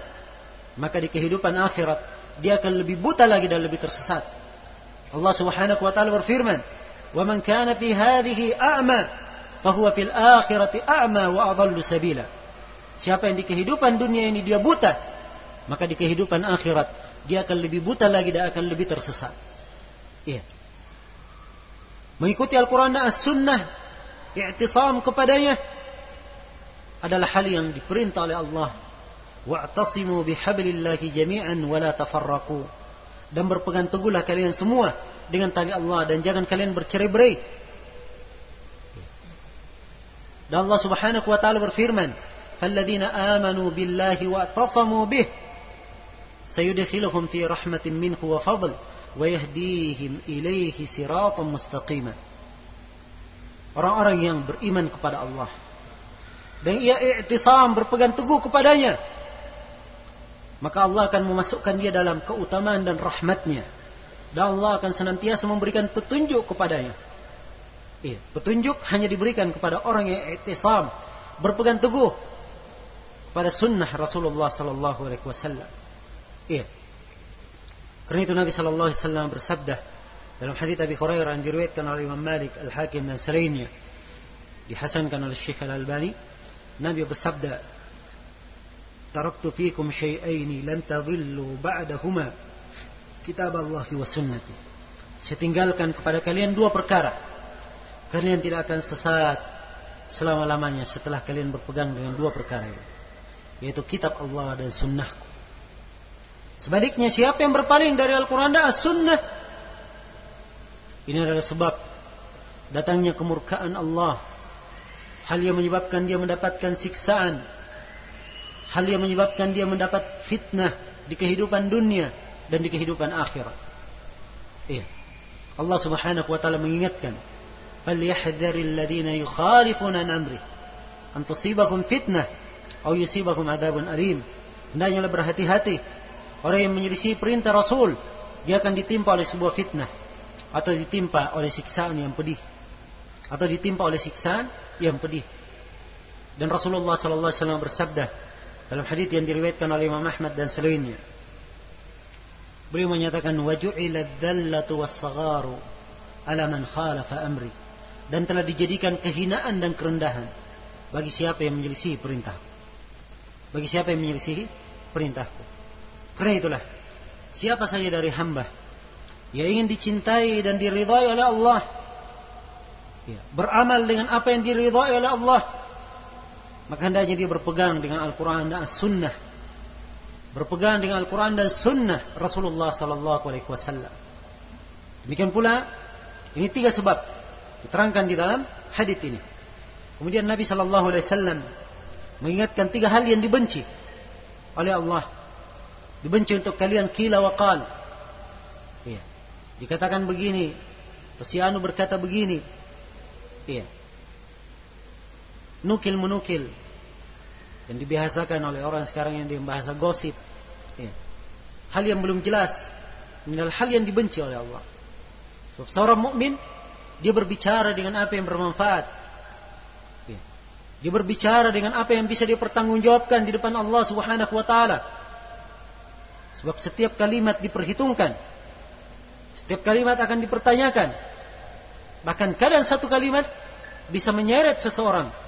maka di kehidupan akhirat dia akan lebih buta lagi dan lebih tersesat. Allah Subhanahu wa taala berfirman, "Wa man kana fi hadhihi a'ma, fahuwa fil akhirati a'ma wa adallu sabila." Siapa yang di kehidupan dunia ini dia buta, maka di kehidupan akhirat dia akan lebih buta lagi dan akan lebih tersesat. Iya. Mengikuti Al-Quran dan As-Sunnah. I'tisam kepadanya. Adalah hal yang diperintah oleh Allah wa'tasimu bihablillahi jami'an wa la tafarraqu. Dan berpegang teguhlah kalian semua dengan tali Allah dan jangan kalian bercerai-berai. Dan Allah Subhanahu wa taala berfirman falladzina amanu billahi wa'tasamu bih. Sayudkhiluhum fi rahmatin minhu wa fadl wa yahdihim ilayhi siratan mustaqima. Orang-orang yang beriman kepada Allah dan ia i'tisam berpegang teguh kepadanya maka Allah akan memasukkan dia dalam keutamaan dan rahmatnya. Dan Allah akan senantiasa memberikan petunjuk kepadanya. Iya, petunjuk hanya diberikan kepada orang yang i'tisam berpegang teguh pada sunnah Rasulullah sallallahu alaihi wasallam. Iya. Karena itu Nabi Shallallahu Alaihi Wasallam bersabda dalam hadits Abi Hurairah yang diriwayatkan oleh Imam Malik, Al Hakim dan selainnya, dihasankan oleh Syekh Al Albani, Nabi bersabda, "Taraktu fikum syai'aini lan tadhillu ba'dahuma kitab Allah wa sunnati." Saya tinggalkan kepada kalian dua perkara. Kalian tidak akan sesat selama-lamanya setelah kalian berpegang dengan dua perkara itu. Yaitu kitab Allah dan sunnahku. Sebaliknya siapa yang berpaling dari Al-Quran dan As-Sunnah. Ini adalah sebab datangnya kemurkaan Allah. Hal yang menyebabkan dia mendapatkan siksaan. Hal yang menyebabkan dia mendapat fitnah di kehidupan dunia dan di kehidupan akhirat. Iya. Allah Subhanahu wa taala mengingatkan, "Falyahdharil ladzina yukhalifuna an amri an tusibakum fitnah atau yusibakum adzabun alim." Hendaknya berhati-hati Orang yang menyelisih perintah Rasul, dia akan ditimpa oleh sebuah fitnah atau ditimpa oleh siksaan yang pedih atau ditimpa oleh siksaan yang pedih. Dan Rasulullah sallallahu alaihi wasallam bersabda dalam hadis yang diriwayatkan oleh Imam Ahmad dan selainnya. Beliau menyatakan waju'ila dzallatu was-sagharu ala man khalafa amri dan telah dijadikan kehinaan dan kerendahan bagi siapa yang menyelisih perintah. Bagi siapa yang menyelisih perintahku. Karena itulah siapa saja dari hamba yang ingin dicintai dan diridhai oleh Allah ya, beramal dengan apa yang diridhai oleh Allah maka hendaknya dia berpegang dengan Al-Quran dan As-Sunnah berpegang dengan Al-Quran dan Sunnah Rasulullah Sallallahu Alaihi Wasallam demikian pula ini tiga sebab diterangkan di dalam hadis ini kemudian Nabi Sallallahu Alaihi Wasallam mengingatkan tiga hal yang dibenci oleh Allah Dibenci untuk kalian kila wa qal. Iya. Dikatakan begini. Si Anu berkata begini. Iya. Nukil menukil. Yang dibiasakan oleh orang sekarang yang bahasa gosip. Iya. Hal yang belum jelas. Minal hal yang dibenci oleh Allah. Sebab seorang mukmin dia berbicara dengan apa yang bermanfaat. Iya. Dia berbicara dengan apa yang bisa dia pertanggungjawabkan di depan Allah Subhanahu wa taala. Sebab setiap kalimat diperhitungkan. Setiap kalimat akan dipertanyakan. Bahkan kadang satu kalimat bisa menyeret seseorang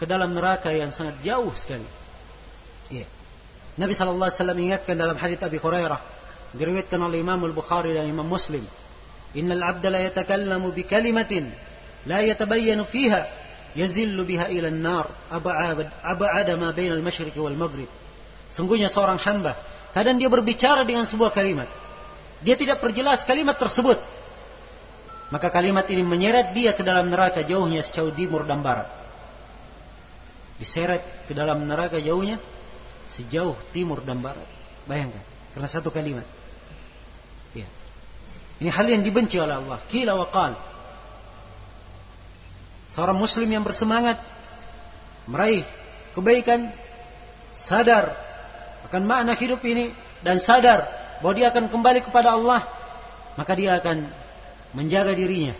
ke dalam neraka yang sangat jauh sekali. Iya. Nabi sallallahu alaihi wasallam ingatkan dalam hadis Abi Hurairah diriwayatkan oleh Imam Al-Bukhari dan Imam Muslim Innal 'abda la yatakallamu bi kalimatin la yatabayyanu fiha yazillu biha ila an-nar ab'ada ma bainal masyriq wal maghrib. Sungguhnya seorang hamba kadang dia berbicara dengan sebuah kalimat. Dia tidak perjelas kalimat tersebut. Maka kalimat ini menyeret dia ke dalam neraka jauhnya sejauh timur dan barat. Diseret ke dalam neraka jauhnya sejauh timur dan barat. Bayangkan, karena satu kalimat. Ya. Ini hal yang dibenci oleh Allah. Kila wa qal. Seorang muslim yang bersemangat meraih kebaikan, sadar akan makna hidup ini dan sadar bahwa dia akan kembali kepada Allah, maka dia akan menjaga dirinya.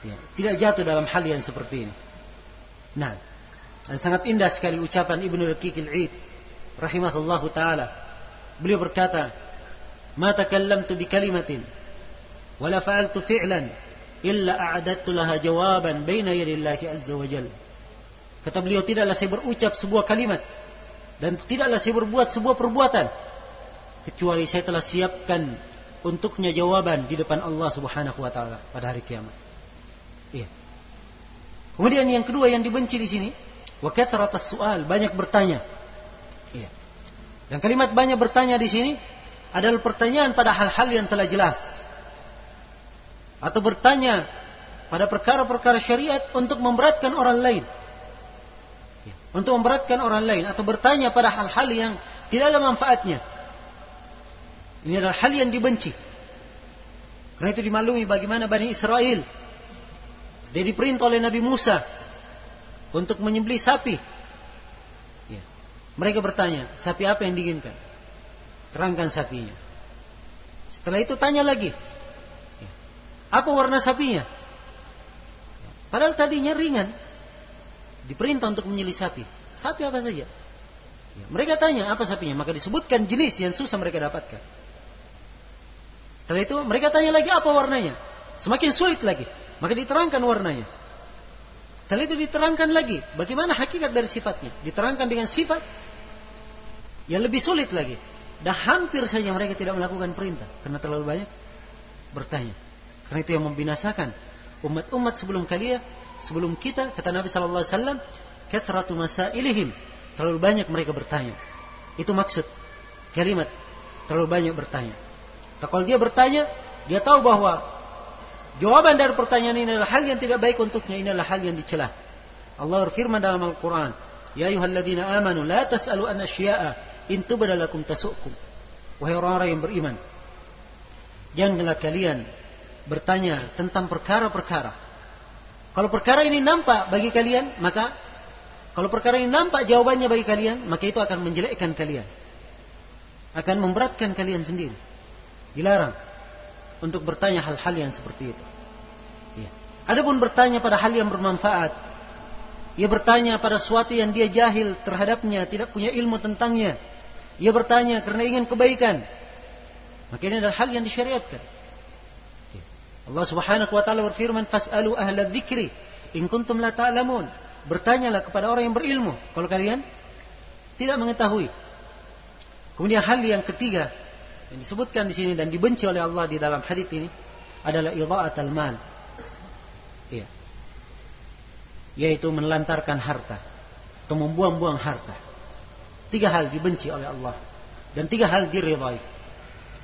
Ya, tidak jatuh dalam hal yang seperti ini. Nah, dan sangat indah sekali ucapan Ibnu Raqiqil Id rahimahullahu taala. Beliau berkata, "Ma takallamtu bi kalimatin wala fa'altu fi'lan illa a'adattu laha jawaban baina yadillahi azza wa jalla." Kata beliau, tidaklah saya berucap sebuah kalimat dan tidaklah saya berbuat sebuah perbuatan kecuali saya telah siapkan untuknya jawaban di depan Allah Subhanahu wa taala pada hari kiamat. Iya. Kemudian yang kedua yang dibenci di sini, wa kathratus su'al, banyak bertanya. Iya. Dan kalimat banyak bertanya di sini adalah pertanyaan pada hal-hal yang telah jelas. Atau bertanya pada perkara-perkara syariat untuk memberatkan orang lain. Iya. Untuk memberatkan orang lain atau bertanya pada hal-hal yang tidak ada manfaatnya. Ini adalah hal yang dibenci. Karena itu dimaklumi bagaimana Bani Israel. Dia diperintah oleh Nabi Musa untuk menyembelih sapi. Ya. Mereka bertanya, sapi apa yang diinginkan? Terangkan sapinya. Setelah itu tanya lagi, ya. apa warna sapinya? Padahal tadinya ringan. Diperintah untuk menyembelih sapi. Sapi apa saja? Ya. Mereka tanya apa sapinya, maka disebutkan jenis yang susah mereka dapatkan. Setelah itu mereka tanya lagi apa warnanya. Semakin sulit lagi. Maka diterangkan warnanya. Setelah itu diterangkan lagi. Bagaimana hakikat dari sifatnya. Diterangkan dengan sifat yang lebih sulit lagi. Dan hampir saja mereka tidak melakukan perintah. Karena terlalu banyak bertanya. Karena itu yang membinasakan umat-umat sebelum kalian, sebelum kita, kata Nabi Sallallahu Alaihi Wasallam, kathratu masailihim. Terlalu banyak mereka bertanya. Itu maksud kalimat terlalu banyak bertanya. kalau dia bertanya, dia tahu bahwa jawaban dari pertanyaan ini adalah hal yang tidak baik untuknya, ini adalah hal yang dicela. Allah berfirman dalam Al-Quran, Ya ayuhalladzina amanu, la tas'alu an asya'a, in tubadalakum tasukum. Wahai orang-orang yang beriman, janganlah kalian bertanya tentang perkara-perkara. Kalau perkara ini nampak bagi kalian, maka kalau perkara ini nampak jawabannya bagi kalian, maka itu akan menjelekkan kalian. Akan memberatkan kalian sendiri. Dilarang untuk bertanya hal-hal yang seperti itu. Ya. Adapun bertanya pada hal yang bermanfaat, ia bertanya pada sesuatu yang dia jahil terhadapnya, tidak punya ilmu tentangnya. Ia bertanya karena ingin kebaikan. Maka ini adalah hal yang disyariatkan. Ya. Allah Subhanahu wa taala berfirman, "Fas'alu ahla dzikri in kuntum la ta'lamun." Bertanyalah kepada orang yang berilmu kalau kalian tidak mengetahui. Kemudian hal yang ketiga yang disebutkan di sini dan dibenci oleh Allah di dalam hadis ini adalah idha'at al-mal. Iya. Yaitu menelantarkan harta atau membuang-buang harta. Tiga hal dibenci oleh Allah dan tiga hal diridhai.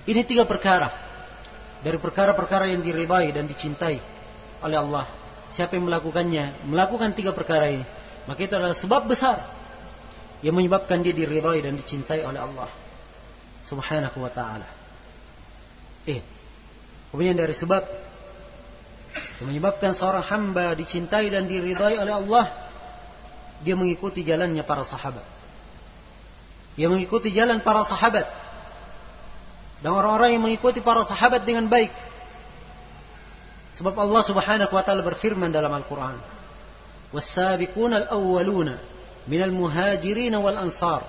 Ini tiga perkara dari perkara-perkara yang diridhai dan dicintai oleh Allah. Siapa yang melakukannya, melakukan tiga perkara ini, maka itu adalah sebab besar yang menyebabkan dia diridhai dan dicintai oleh Allah subhanahu wa ta'ala. Eh, kemudian dari sebab yang menyebabkan seorang hamba dicintai dan diridhai oleh Allah, dia mengikuti jalannya para sahabat. Dia mengikuti jalan para sahabat. Dan orang-orang yang mengikuti para sahabat dengan baik. Sebab Allah Subhanahu wa taala berfirman dalam Al-Qur'an, wassabikuna al-awwaluna minal muhajirina wal ansar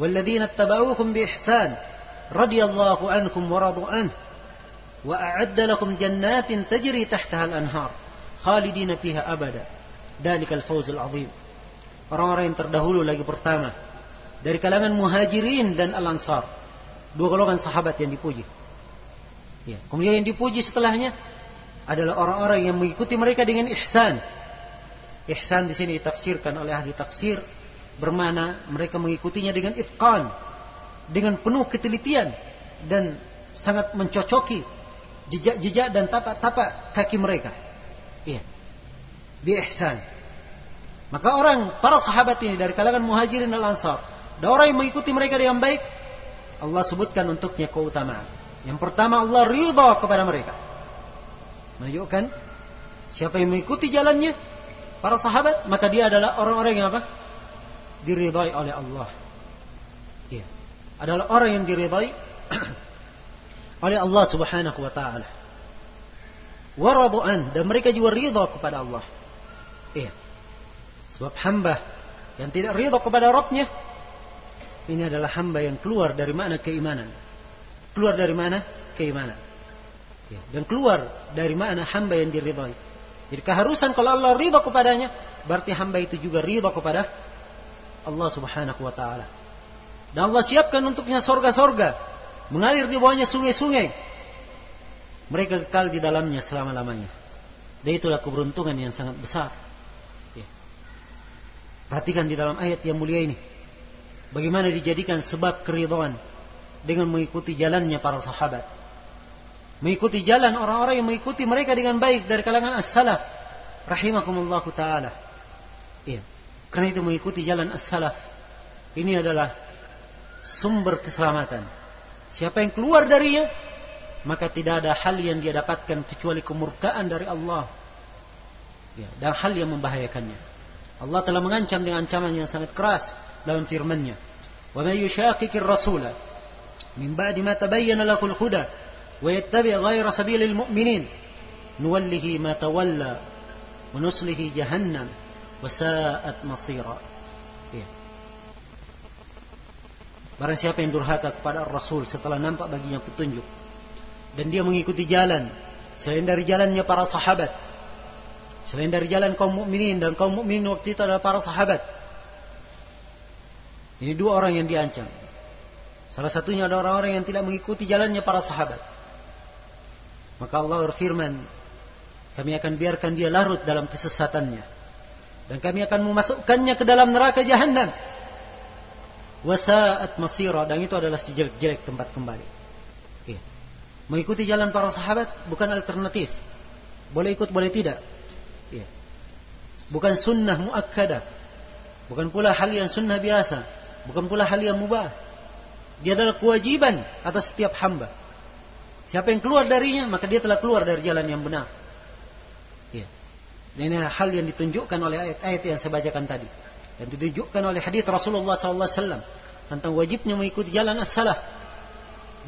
walladzina ittaba'uuhum bi ihsan رضي الله عنكم ورضوا عنه وأعد لكم جنات تجري تحتها الأنهار خالدين فيها أبدا ذلك الفوز العظيم orang-orang yang terdahulu lagi pertama dari kalangan muhajirin dan al-ansar dua golongan sahabat yang dipuji Ya. Kemudian yang dipuji setelahnya adalah orang-orang yang mengikuti mereka dengan ihsan. Ihsan di sini ditafsirkan oleh ahli tafsir bermana mereka mengikutinya dengan itqan, dengan penuh ketelitian dan sangat mencocoki jejak-jejak dan tapak-tapak kaki mereka. Iya. Bi ihsan. Maka orang para sahabat ini dari kalangan muhajirin dan ansar, dan orang yang mengikuti mereka dengan baik, Allah sebutkan untuknya keutamaan. Yang pertama Allah ridha kepada mereka. Menunjukkan siapa yang mengikuti jalannya para sahabat maka dia adalah orang-orang yang apa? Diridhai oleh Allah. Adalah orang yang diridhai <clears throat> oleh Allah Subhanahu wa taala. Waradu'an dan mereka juga ridha kepada Allah. Iya. Sebab hamba yang tidak ridha kepada Rabbnya ini adalah hamba yang keluar dari mana keimanan. Keluar dari mana? Keimanan. Ya, dan keluar dari mana hamba yang diridhai. Jadi keharusan kalau Allah ridha kepadanya, berarti hamba itu juga ridha kepada Allah Subhanahu wa taala. Dan Allah siapkan untuknya sorga-sorga, mengalir di bawahnya sungai-sungai. Mereka kekal di dalamnya selama-lamanya. Dan itulah keberuntungan yang sangat besar. Ya. Perhatikan di dalam ayat yang mulia ini. Bagaimana dijadikan sebab keridhaan dengan mengikuti jalannya para sahabat. Mengikuti jalan orang-orang yang mengikuti mereka dengan baik dari kalangan as-salaf. Rahimakumullah ta'ala. Iya. Karena itu mengikuti jalan as-salaf. Ini adalah sumber keselamatan. Siapa yang keluar darinya, maka tidak ada hal yang dia dapatkan kecuali kemurkaan dari Allah. Ya, dan hal yang membahayakannya. Allah telah mengancam dengan ancaman yang sangat keras dalam firman-Nya. Wa may yushaqiqir rasula min ba'di ma tabayyana lahu al-huda wa yattabi' ghayra sabilil mu'minin nuwallihi ma tawalla wa nuslihi jahannam wa sa'at masira. Ya. Barang siapa yang durhaka kepada Rasul setelah nampak baginya petunjuk dan dia mengikuti jalan selain dari jalannya para sahabat selain dari jalan kaum mukminin dan kaum mukminin waktu itu adalah para sahabat ini dua orang yang diancam. Salah satunya ada orang-orang yang tidak mengikuti jalannya para sahabat. Maka Allah berfirman, kami akan biarkan dia larut dalam kesesatannya. Dan kami akan memasukkannya ke dalam neraka jahanam. Wasaat masira. Dan itu adalah sejelek-jelek tempat kembali. Ya. Mengikuti jalan para sahabat bukan alternatif. Boleh ikut, boleh tidak. Bukan sunnah muakkadah. Bukan pula hal yang sunnah biasa. Bukan pula hal yang mubah. Dia adalah kewajiban atas setiap hamba. Siapa yang keluar darinya, maka dia telah keluar dari jalan yang benar. Ya. Ini hal yang ditunjukkan oleh ayat-ayat yang saya bacakan tadi yang ditunjukkan oleh hadis Rasulullah SAW tentang wajibnya mengikuti jalan as-salaf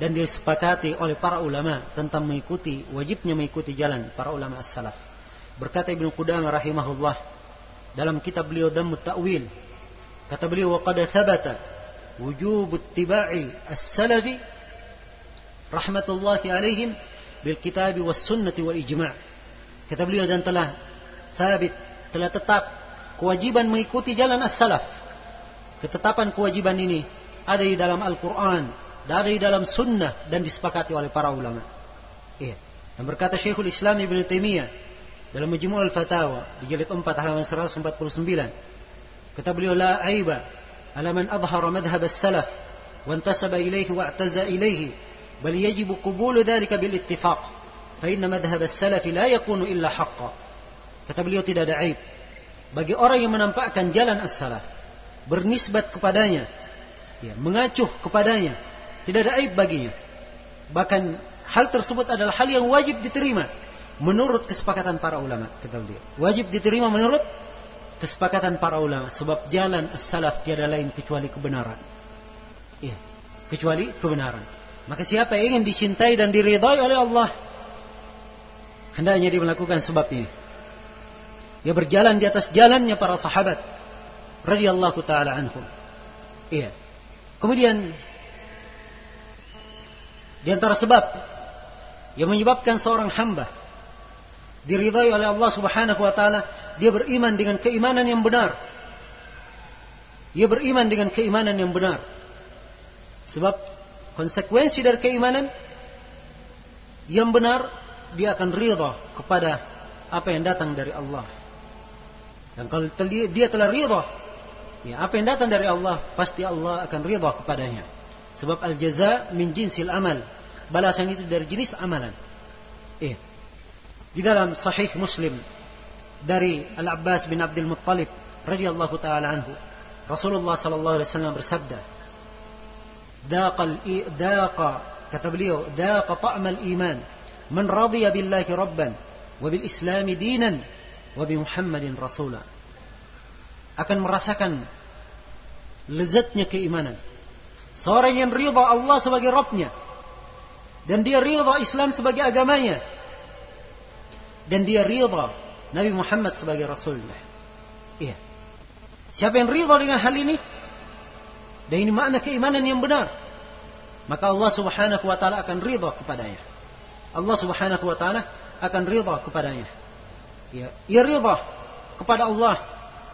dan disepakati oleh para ulama tentang mengikuti wajibnya mengikuti jalan para ulama as-salaf. Berkata Ibnu Qudamah rahimahullah dalam kitab beliau Dhammut Ta'wil kata beliau wa qad thabata wujub ittiba'i as-salafi rahmatullahi alaihim bil kitab was sunnati wal ijma'. Kata beliau dan telah thabit telah tetap kewajiban mengikuti jalan as-salaf. Ketetapan kewajiban ini ada di dalam Al-Quran, ada di dalam sunnah dan disepakati oleh para ulama. Iya. Dan berkata Syekhul Islam Ibn Taimiyah dalam Majmu' al-Fatawa di jilid 4 halaman 149 Kata beliau la aiba ala man adhara madhhab as-salaf wa intasaba ilayhi wa i'taza ilayhi bal yajibu qabul dhalika bil ittifaq fa inna madhhab as-salaf la yakunu illa haqqan. Kata beliau tidak ada aib bagi orang yang menampakkan jalan as-salaf bernisbat kepadanya ya, mengacuh kepadanya tidak ada aib baginya. Bahkan hal tersebut adalah hal yang wajib diterima menurut kesepakatan para ulama. Kata beliau wajib diterima menurut kesepakatan para ulama. Sebab jalan as-salaf tiada lain kecuali kebenaran. Iya, kecuali kebenaran. Maka siapa yang ingin dicintai dan diridhai oleh Allah hendaknya dia melakukan sebab Dia berjalan di atas jalannya para sahabat radhiyallahu taala anhum. Iya. Kemudian di antara sebab yang menyebabkan seorang hamba diridhai oleh Allah Subhanahu wa taala dia beriman dengan keimanan yang benar. Dia beriman dengan keimanan yang benar. Sebab konsekuensi dari keimanan yang benar, dia akan ridha kepada apa yang datang dari Allah. Dan kalau dia telah ridha, ya apa yang datang dari Allah, pasti Allah akan ridha kepadanya. Sebab al-jaza min jinsil amal. Balasan itu dari jenis amalan. Eh. Di dalam sahih Muslim dari Al-Abbas bin Abdul Muttalib radhiyallahu taala anhu, Rasulullah sallallahu alaihi wasallam bersabda, "Daqal daqa kata beliau, daqa ta'mal iman man radiya billahi rabban wa bil islam dinan Muhammadin rasula." Akan merasakan lezatnya keimanan. Seorang yang ridha Allah sebagai Rabbnya dan dia ridha Islam sebagai agamanya. Dan dia ridha Nabi Muhammad sebagai Rasulnya. Iya. Siapa yang ridha dengan hal ini? Dan ini makna keimanan yang benar. Maka Allah subhanahu wa ta'ala akan ridha kepadanya. Allah subhanahu wa ta'ala akan ridha kepadanya. Ya, ia ridha kepada Allah.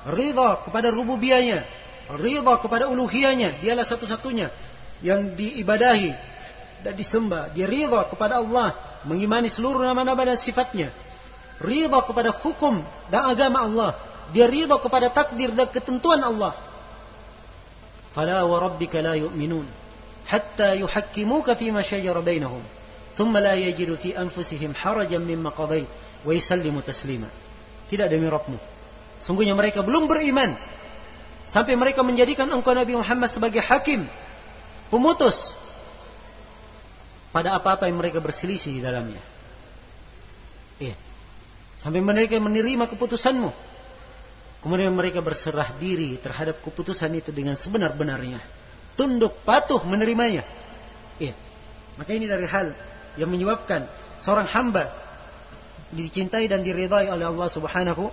Ridha kepada rububiyahnya. Ridha kepada uluhiyahnya. Dialah satu-satunya yang diibadahi dan disembah. Dia ridha kepada Allah, mengimani seluruh nama-nama dan sifatnya. Ridha kepada hukum dan agama Allah. Dia ridha kepada takdir dan ketentuan Allah. Fala wa rabbika la yu'minun hatta yuhakkimuka fima shajara bainahum. Thumma la yajidu fi anfusihim harajan mimma qadait wa yusallimu taslima. Tidak demi Rabbmu. Sungguhnya mereka belum beriman sampai mereka menjadikan engkau Nabi Muhammad sebagai hakim, pemutus pada apa-apa yang mereka berselisih di dalamnya. Iya. Sampai mereka menerima keputusanmu. Kemudian mereka berserah diri terhadap keputusan itu dengan sebenar-benarnya. Tunduk, patuh menerimanya. Iya. Maka ini dari hal yang menyebabkan seorang hamba dicintai dan diridhai oleh Allah Subhanahu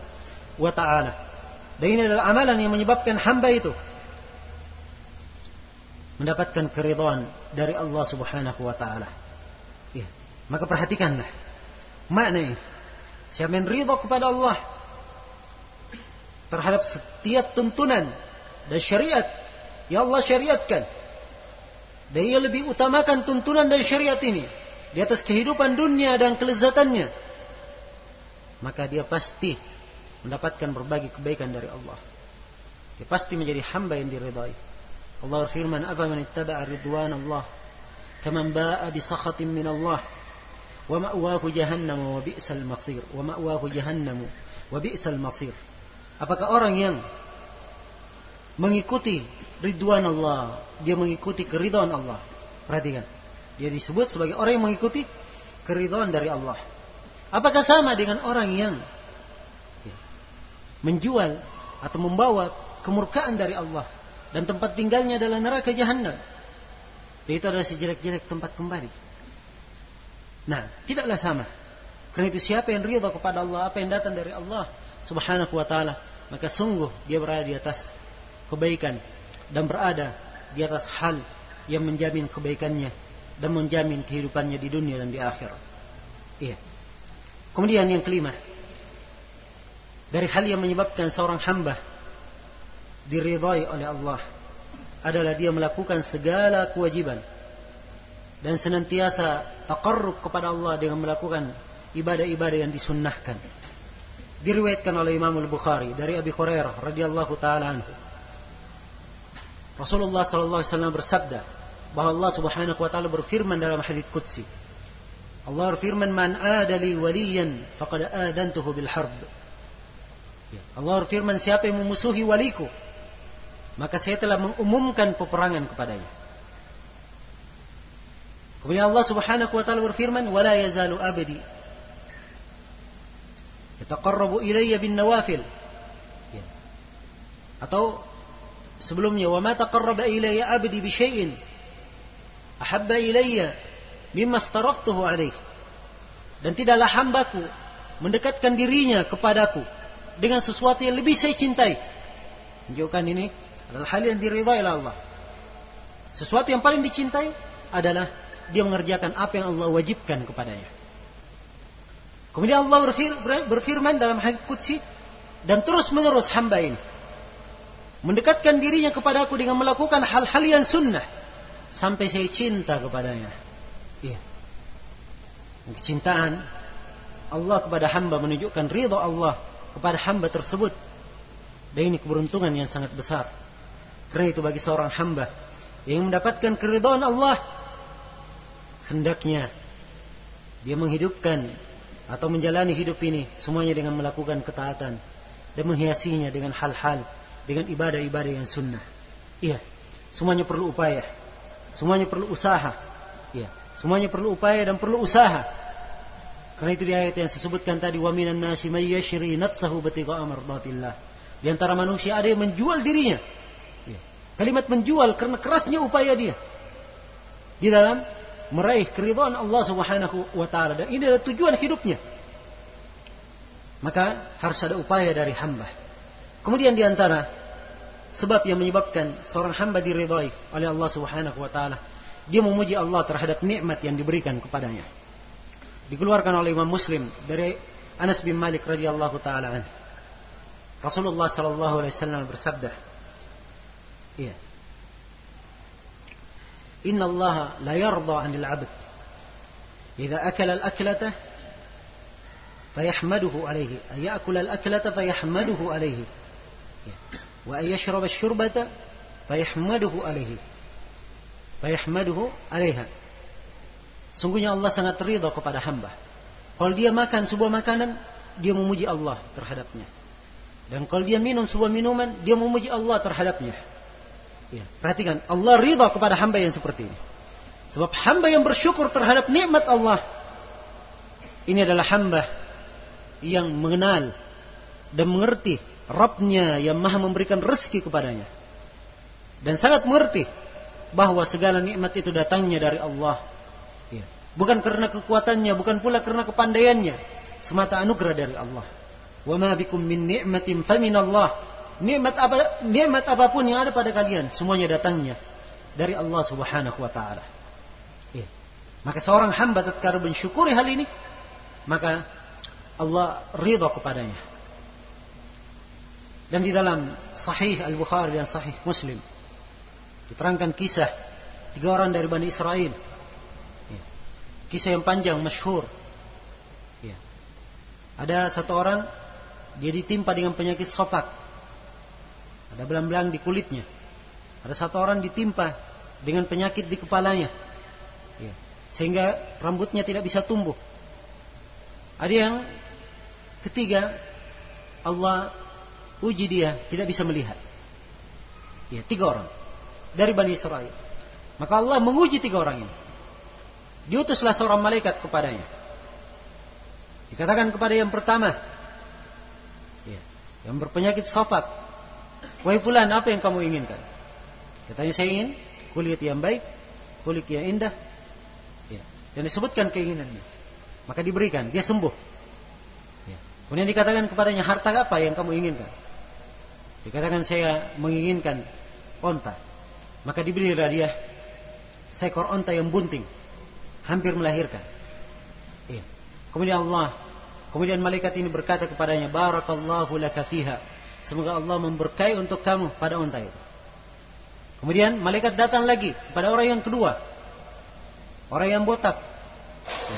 wa taala. Dan ini adalah amalan yang menyebabkan hamba itu mendapatkan keridhaan dari Allah Subhanahu wa taala. Ya. Maka perhatikanlah makna ini. Siapa yang ridha kepada Allah terhadap setiap tuntunan dan syariat yang Allah syariatkan. Dan ia lebih utamakan tuntunan dan syariat ini di atas kehidupan dunia dan kelezatannya. Maka dia pasti mendapatkan berbagai kebaikan dari Allah. Dia pasti menjadi hamba yang diridai. Allah berfirman, "Apa man ittaba'a ridwan Allah kaman ba'a bi sakhatin min Allah wa ma'wahu jahannam wa bi'sal masir wa ma'wahu jahannam wa bi'sal masir." Apakah orang yang mengikuti ridwan Allah, dia mengikuti keridhaan Allah. Perhatikan. Dia disebut sebagai orang yang mengikuti keridhaan dari Allah. Apakah sama dengan orang yang menjual atau membawa kemurkaan dari Allah dan tempat tinggalnya adalah neraka jahanam. Itu adalah sejelek-jelek tempat kembali. Nah, tidaklah sama. Karena itu siapa yang ridha kepada Allah, apa yang datang dari Allah Subhanahu wa taala, maka sungguh dia berada di atas kebaikan dan berada di atas hal yang menjamin kebaikannya dan menjamin kehidupannya di dunia dan di akhirat. Iya. Kemudian yang kelima, dari hal yang menyebabkan seorang hamba diridhai oleh Allah adalah dia melakukan segala kewajiban dan senantiasa takarrub kepada Allah dengan melakukan ibadah-ibadah yang disunnahkan. Diriwayatkan oleh Imam Al-Bukhari dari Abi Hurairah radhiyallahu taala anhu. Rasulullah sallallahu alaihi wasallam bersabda bahwa Allah Subhanahu wa taala berfirman dalam hadits qudsi. Allah berfirman, "Man adali waliyan faqad adantuhu bil harb." Ya, Allah berfirman, siapa yang memusuhi waliku, maka saya telah mengumumkan peperangan kepadanya. Kemudian Allah Subhanahu wa taala berfirman, "Wala yazalu abdi yataqarrabu ilayya bin nawafil." Ya. Atau sebelumnya, "Wa ma taqarraba ilayya abdi bi syai'in ahabba ilayya mimma aftaraftuhu alayh." Dan tidaklah hambaku mendekatkan dirinya kepadaku dengan sesuatu yang lebih saya cintai. Menunjukkan ini adalah hal yang diridhai oleh Allah. Sesuatu yang paling dicintai adalah dia mengerjakan apa yang Allah wajibkan kepadanya. Kemudian Allah berfirman dalam hadis qudsi dan terus menerus hamba ini mendekatkan dirinya kepada aku dengan melakukan hal-hal yang sunnah sampai saya cinta kepadanya. Iya. Kecintaan Allah kepada hamba menunjukkan ridha Allah kepada hamba tersebut. Dan ini keberuntungan yang sangat besar. Karena itu bagi seorang hamba yang mendapatkan keridhaan Allah, hendaknya dia menghidupkan atau menjalani hidup ini semuanya dengan melakukan ketaatan dan menghiasinya dengan hal-hal dengan ibadah-ibadah yang sunnah. Iya, semuanya perlu upaya, semuanya perlu usaha. Iya, semuanya perlu upaya dan perlu usaha. Karena itu di ayat yang disebutkan tadi wa minan nasi may yashri nafsahu batigha mardatillah. Di antara manusia ada yang menjual dirinya. Ya. Kalimat menjual karena kerasnya upaya dia. Di dalam meraih keridhaan Allah Subhanahu wa taala dan ini adalah tujuan hidupnya. Maka harus ada upaya dari hamba. Kemudian di antara sebab yang menyebabkan seorang hamba diridhai oleh Allah Subhanahu wa taala, dia memuji Allah terhadap nikmat yang diberikan kepadanya. Dikeluarkan oleh Imam Muslim dari Anas bin Malik radhiyallahu taala. Rasulullah sallallahu alaihi wasallam bersabda, Iya. Inna Allah la yarda 'anil 'abd. Idza akala al-aklata fayahmaduhu alayhi ay ya'kula al-aklata fayahmaduhu alayhi wa ay yashraba asy-syurbata fayahmaduhu alayhi fayahmaduhu 'alayha Sungguhnya Allah sangat ridha kepada hamba. Kalau dia makan sebuah makanan, dia memuji Allah terhadapnya. Dan kalau dia minum sebuah minuman, dia memuji Allah terhadapnya. Ya, perhatikan, Allah ridha kepada hamba yang seperti ini. Sebab hamba yang bersyukur terhadap nikmat Allah, ini adalah hamba yang mengenal dan mengerti Rabbnya yang maha memberikan rezeki kepadanya. Dan sangat mengerti bahwa segala nikmat itu datangnya dari Allah Ya. Bukan karena kekuatannya, bukan pula karena kepandaiannya. Semata anugerah dari Allah. Wa ma bikum min ni'matin famin Allah. Nikmat apa nikmat apa pun yang ada pada kalian, semuanya datangnya dari Allah Subhanahu wa taala. Ya. Maka seorang hamba tatkala mensyukuri hal ini, maka Allah ridha kepadanya. Dan di dalam Sahih Al-Bukhari dan Sahih Muslim diterangkan kisah tiga orang dari Bani Israel Kisah yang panjang, masyhur. Ya. Ada satu orang dia ditimpa dengan penyakit sofak. Ada belang-belang di kulitnya. Ada satu orang ditimpa dengan penyakit di kepalanya. Ya. Sehingga rambutnya tidak bisa tumbuh. Ada yang ketiga, Allah uji dia tidak bisa melihat. Ya, tiga orang dari Bani Israel. Maka Allah menguji tiga orang ini. Diutuslah seorang malaikat kepadanya. Dikatakan kepada yang pertama, ya, yang berpenyakit safat, wahai fulan apa yang kamu inginkan? Katanya saya ingin kulit yang baik, kulit yang indah, ya. dan disebutkan keinginannya. Maka diberikan, dia sembuh. Ya. Kemudian dikatakan kepadanya harta apa yang kamu inginkan? Dikatakan saya menginginkan onta. Maka diberilah dia seekor onta yang bunting hampir melahirkan. Iya. Kemudian Allah, kemudian malaikat ini berkata kepadanya, Barakallahu laka fiha. Semoga Allah memberkahi untuk kamu pada unta itu. Kemudian malaikat datang lagi kepada orang yang kedua. Orang yang botak.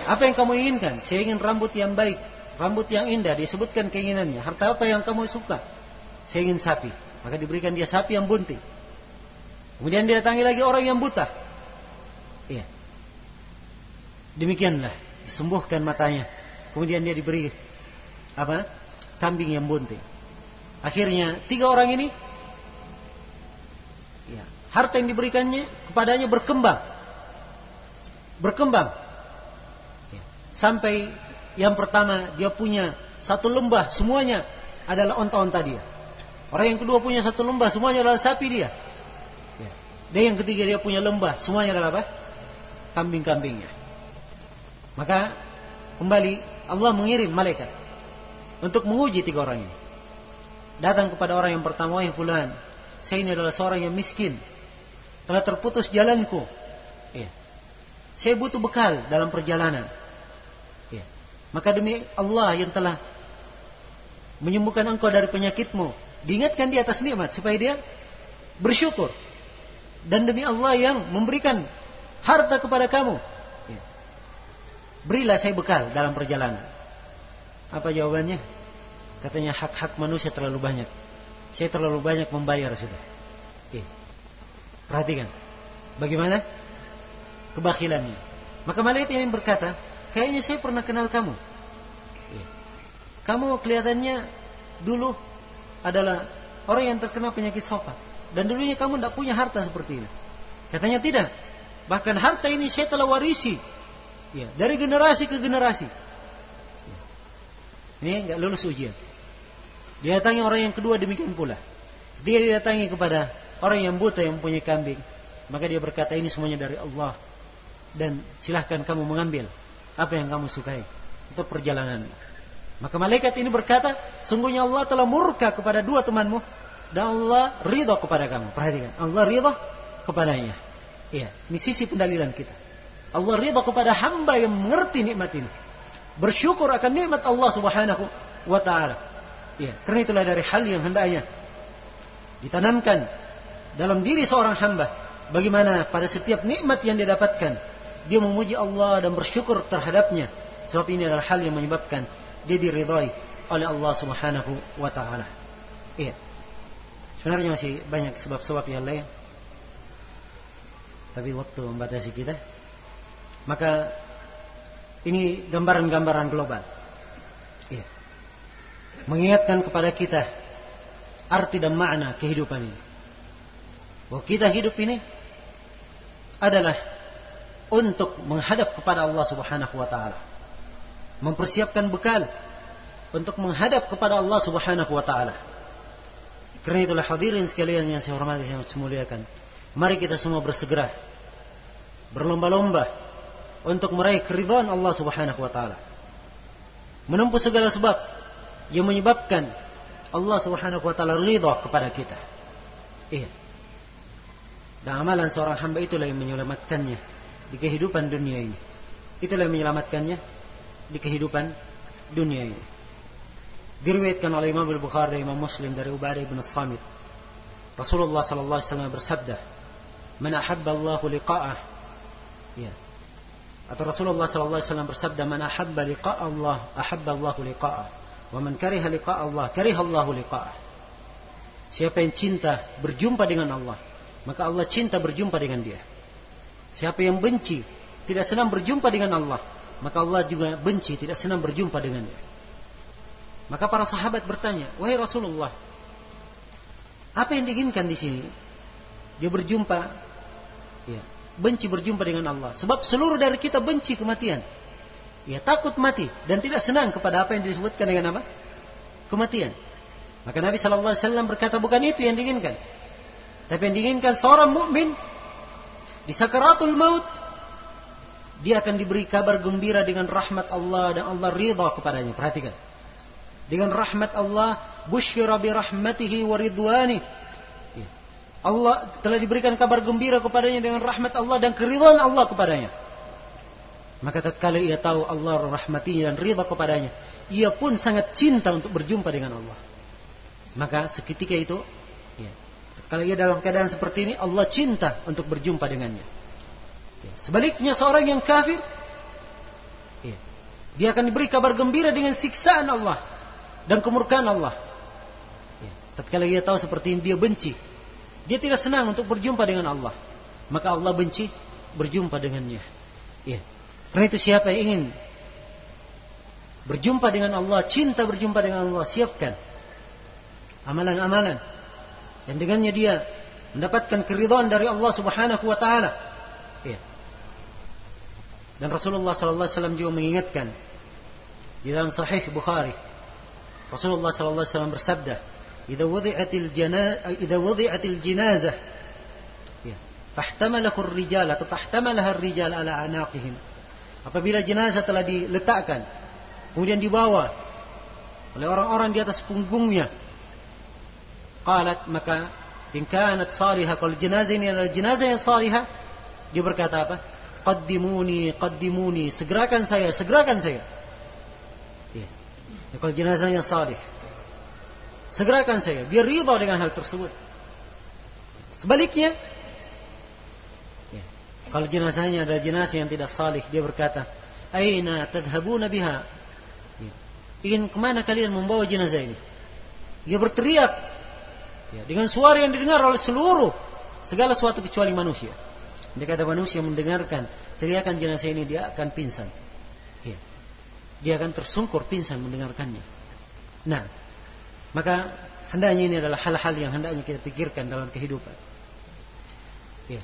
Apa yang kamu inginkan? Saya ingin rambut yang baik, rambut yang indah. Disebutkan keinginannya. Harta apa yang kamu suka? Saya ingin sapi. Maka diberikan dia sapi yang bunting. Kemudian didatangi lagi orang yang buta. Iya. Demikianlah disembuhkan matanya. Kemudian dia diberi apa? Kambing yang bunting. Akhirnya tiga orang ini ya, harta yang diberikannya kepadanya berkembang. Berkembang. Ya, sampai yang pertama dia punya satu lembah semuanya adalah onta-onta dia. Orang yang kedua punya satu lembah semuanya adalah sapi dia. Dan yang ketiga dia punya lembah semuanya adalah apa? Kambing-kambingnya. Maka kembali Allah mengirim malaikat untuk menguji tiga orang ini. Datang kepada orang yang pertama, yang fulan, saya ini adalah seorang yang miskin. Telah terputus jalanku. Ya. Saya butuh bekal dalam perjalanan. Ya. Maka demi Allah yang telah menyembuhkan engkau dari penyakitmu, diingatkan di atas nikmat supaya dia bersyukur. Dan demi Allah yang memberikan harta kepada kamu, Berilah saya bekal dalam perjalanan. Apa jawabannya? Katanya hak-hak manusia terlalu banyak. Saya terlalu banyak membayar sudah. Oke. Perhatikan. Bagaimana? Kebakilannya. Maka malaikat ini berkata, kayaknya saya pernah kenal kamu. Kamu kelihatannya dulu adalah orang yang terkena penyakit sofa. Dan dulunya kamu tidak punya harta seperti ini. Katanya tidak. Bahkan harta ini saya telah warisi. Ya, dari generasi ke generasi. Ini nggak lulus ujian. Didatangi orang yang kedua demikian pula. Dia didatangi kepada orang yang buta yang mempunyai kambing. Maka dia berkata ini semuanya dari Allah. Dan silahkan kamu mengambil apa yang kamu sukai untuk perjalanan. Maka malaikat ini berkata, sungguhnya Allah telah murka kepada dua temanmu dan Allah ridho kepada kamu. Perhatikan, Allah ridho kepadanya. Iya, ini sisi pendalilan kita. Allah ridho kepada hamba yang mengerti nikmat ini. Bersyukur akan nikmat Allah Subhanahu wa taala. Iya, karena itulah dari hal yang hendaknya ditanamkan dalam diri seorang hamba bagaimana pada setiap nikmat yang dia dapatkan dia memuji Allah dan bersyukur terhadapnya sebab ini adalah hal yang menyebabkan dia diridhai oleh Allah Subhanahu wa taala. Iya. Sebenarnya masih banyak sebab-sebab yang lain. Tapi waktu membatasi kita. Maka ini gambaran-gambaran global. Iya. Mengingatkan kepada kita arti dan makna kehidupan ini. Bahwa kita hidup ini adalah untuk menghadap kepada Allah Subhanahu wa taala mempersiapkan bekal untuk menghadap kepada Allah Subhanahu wa taala. Karena itulah hadirin sekalian yang saya hormati yang saya muliakan. Mari kita semua bersegera berlomba-lomba untuk meraih keridhaan Allah Subhanahu wa taala. Menempuh segala sebab yang menyebabkan Allah Subhanahu wa taala ridha kepada kita. Iya. Dan amalan seorang hamba itulah yang menyelamatkannya di kehidupan dunia ini. Itulah yang menyelamatkannya di kehidupan dunia ini. Diriwayatkan oleh Imam Al-Bukhari dan Imam Muslim dari Ubadah bin Samit. Rasulullah sallallahu alaihi wasallam bersabda, "Man ahabba Allah liqa'ah." Ya. Atau Rasulullah sallallahu alaihi wasallam bersabda, "Man ahabba liqa'a Allah, ahabba Allah liqa'ah." Wa man kariha liqa'a Allah, kariha Allah liqa'ah. Siapa yang cinta berjumpa dengan Allah, maka Allah cinta berjumpa dengan dia. Siapa yang benci, tidak senang berjumpa dengan Allah, maka Allah juga benci, tidak senang berjumpa dengannya. Maka para sahabat bertanya, wahai Rasulullah, apa yang diinginkan di sini? Dia berjumpa, ya, benci berjumpa dengan Allah. Sebab seluruh dari kita benci kematian. Ya takut mati dan tidak senang kepada apa yang disebutkan dengan apa? Kematian. Maka Nabi Shallallahu Alaihi Wasallam berkata bukan itu yang diinginkan, tapi yang diinginkan seorang mukmin di sakaratul maut dia akan diberi kabar gembira dengan rahmat Allah dan Allah ridha kepadanya. Perhatikan. Dengan rahmat Allah, busyira bi rahmatihi wa ridwani. Ya. Allah telah diberikan kabar gembira kepadanya dengan rahmat Allah dan keridhaan Allah kepadanya. Maka tatkala ia tahu Allah rahmatinya dan ridha kepadanya, ia pun sangat cinta untuk berjumpa dengan Allah. Maka seketika itu, ya, kalau ia dalam keadaan seperti ini, Allah cinta untuk berjumpa dengannya. Ya. Sebaliknya seorang yang kafir, ya, dia akan diberi kabar gembira dengan siksaan Allah dan kemurkaan Allah. Ya. Tatkala dia tahu seperti ini, dia benci. Dia tidak senang untuk berjumpa dengan Allah. Maka Allah benci berjumpa dengannya. Ya. Karena itu siapa yang ingin berjumpa dengan Allah, cinta berjumpa dengan Allah, siapkan amalan-amalan yang dengannya dia mendapatkan keridhaan dari Allah Subhanahu wa taala. Ya. Dan Rasulullah sallallahu alaihi wasallam juga mengingatkan di dalam sahih Bukhari. Rasulullah sallallahu alaihi wasallam bersabda, "Idza wudi'atil janazah idza wudi'atil janazah" ya, fahtamalahu ar-rijal atau fahtamalaha ar-rijal ala anaqihim. Apabila jenazah telah diletakkan, kemudian dibawa oleh orang-orang di atas punggungnya, qalat maka in kanat salihah kalau jenazah ini adalah jenazah yang salihah, dia berkata apa? qaddimuni, qaddimuni, segerakan saya, segerakan saya. Kalau jenazahnya salih, segerakan saya. Dia ridha dengan hal tersebut. Sebaliknya, ya. kalau jenazahnya adalah jenazah yang tidak salih, dia berkata, Aina tadhabuna biha? Ya. Ingin ke mana kalian membawa jenazah ini? Dia berteriak ya, dengan suara yang didengar oleh seluruh segala sesuatu kecuali manusia. Dia kata manusia mendengarkan teriakan jenazah ini dia akan pingsan. Dia akan tersungkur pingsan mendengarkannya. Nah, maka hendaknya ini adalah hal-hal yang hendaknya kita pikirkan dalam kehidupan. Ya.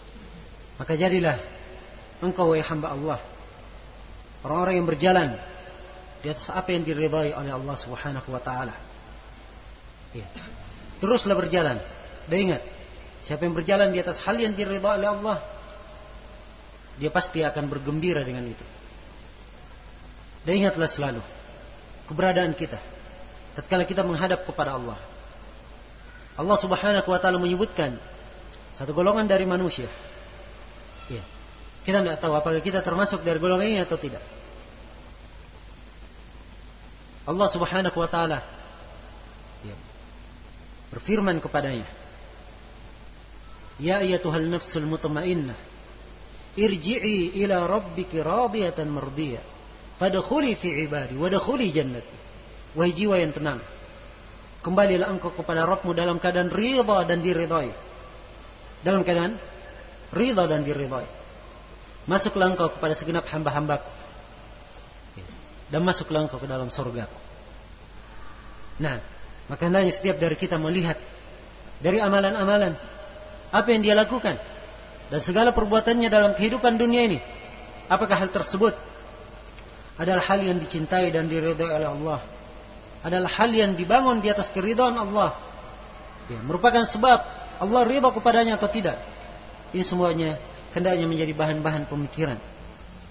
Maka jadilah engkau wahai hamba Allah orang-orang yang berjalan di atas apa yang diridhai oleh Allah Subhanahu wa taala. Ya. Teruslah berjalan. Dan ingat, siapa yang berjalan di atas hal yang diridhai oleh Allah, dia pasti akan bergembira dengan itu. Dan ingatlah selalu keberadaan kita tatkala kita menghadap kepada Allah. Allah Subhanahu wa taala menyebutkan satu golongan dari manusia. Ya. Kita tidak tahu apakah kita termasuk dari golongan ini atau tidak. Allah Subhanahu wa taala ya, berfirman kepadanya, "Ya ayyatuhal nafsul mutmainnah, irji'i ila rabbiki radiyatan mardiyah, fadkhuli fi ibadi wa dkhuli jannati." Wahai jiwa yang tenang, kembalilah engkau kepada Rabbmu dalam keadaan ridha dan diridhai. Dalam keadaan ridha dan diridhai. Masuklah engkau kepada segenap hamba-hambaku. Dan masuklah engkau ke dalam surga. Nah, maka hendaknya setiap dari kita melihat dari amalan-amalan apa yang dia lakukan dan segala perbuatannya dalam kehidupan dunia ini. Apakah hal tersebut adalah hal yang dicintai dan diridhai oleh Allah adalah hal yang dibangun di atas keridhaan Allah. Ya, merupakan sebab Allah ridha kepadanya atau tidak. Ini semuanya hendaknya menjadi bahan-bahan pemikiran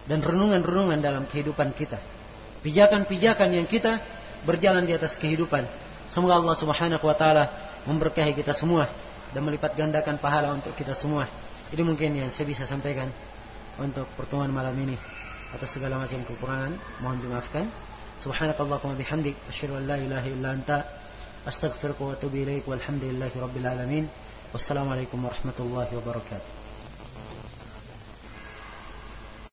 dan renungan-renungan dalam kehidupan kita. Pijakan-pijakan yang kita berjalan di atas kehidupan. Semoga Allah Subhanahu wa taala memberkahi kita semua dan melipat gandakan pahala untuk kita semua. Ini mungkin yang saya bisa sampaikan untuk pertemuan malam ini. Atas segala macam kekurangan mohon dimaafkan. سبحانك اللهم وبحمدك أشهد أن لا إله إلا أنت أستغفرك وأتوب إليك والحمد لله رب العالمين والسلام عليكم ورحمة الله وبركاته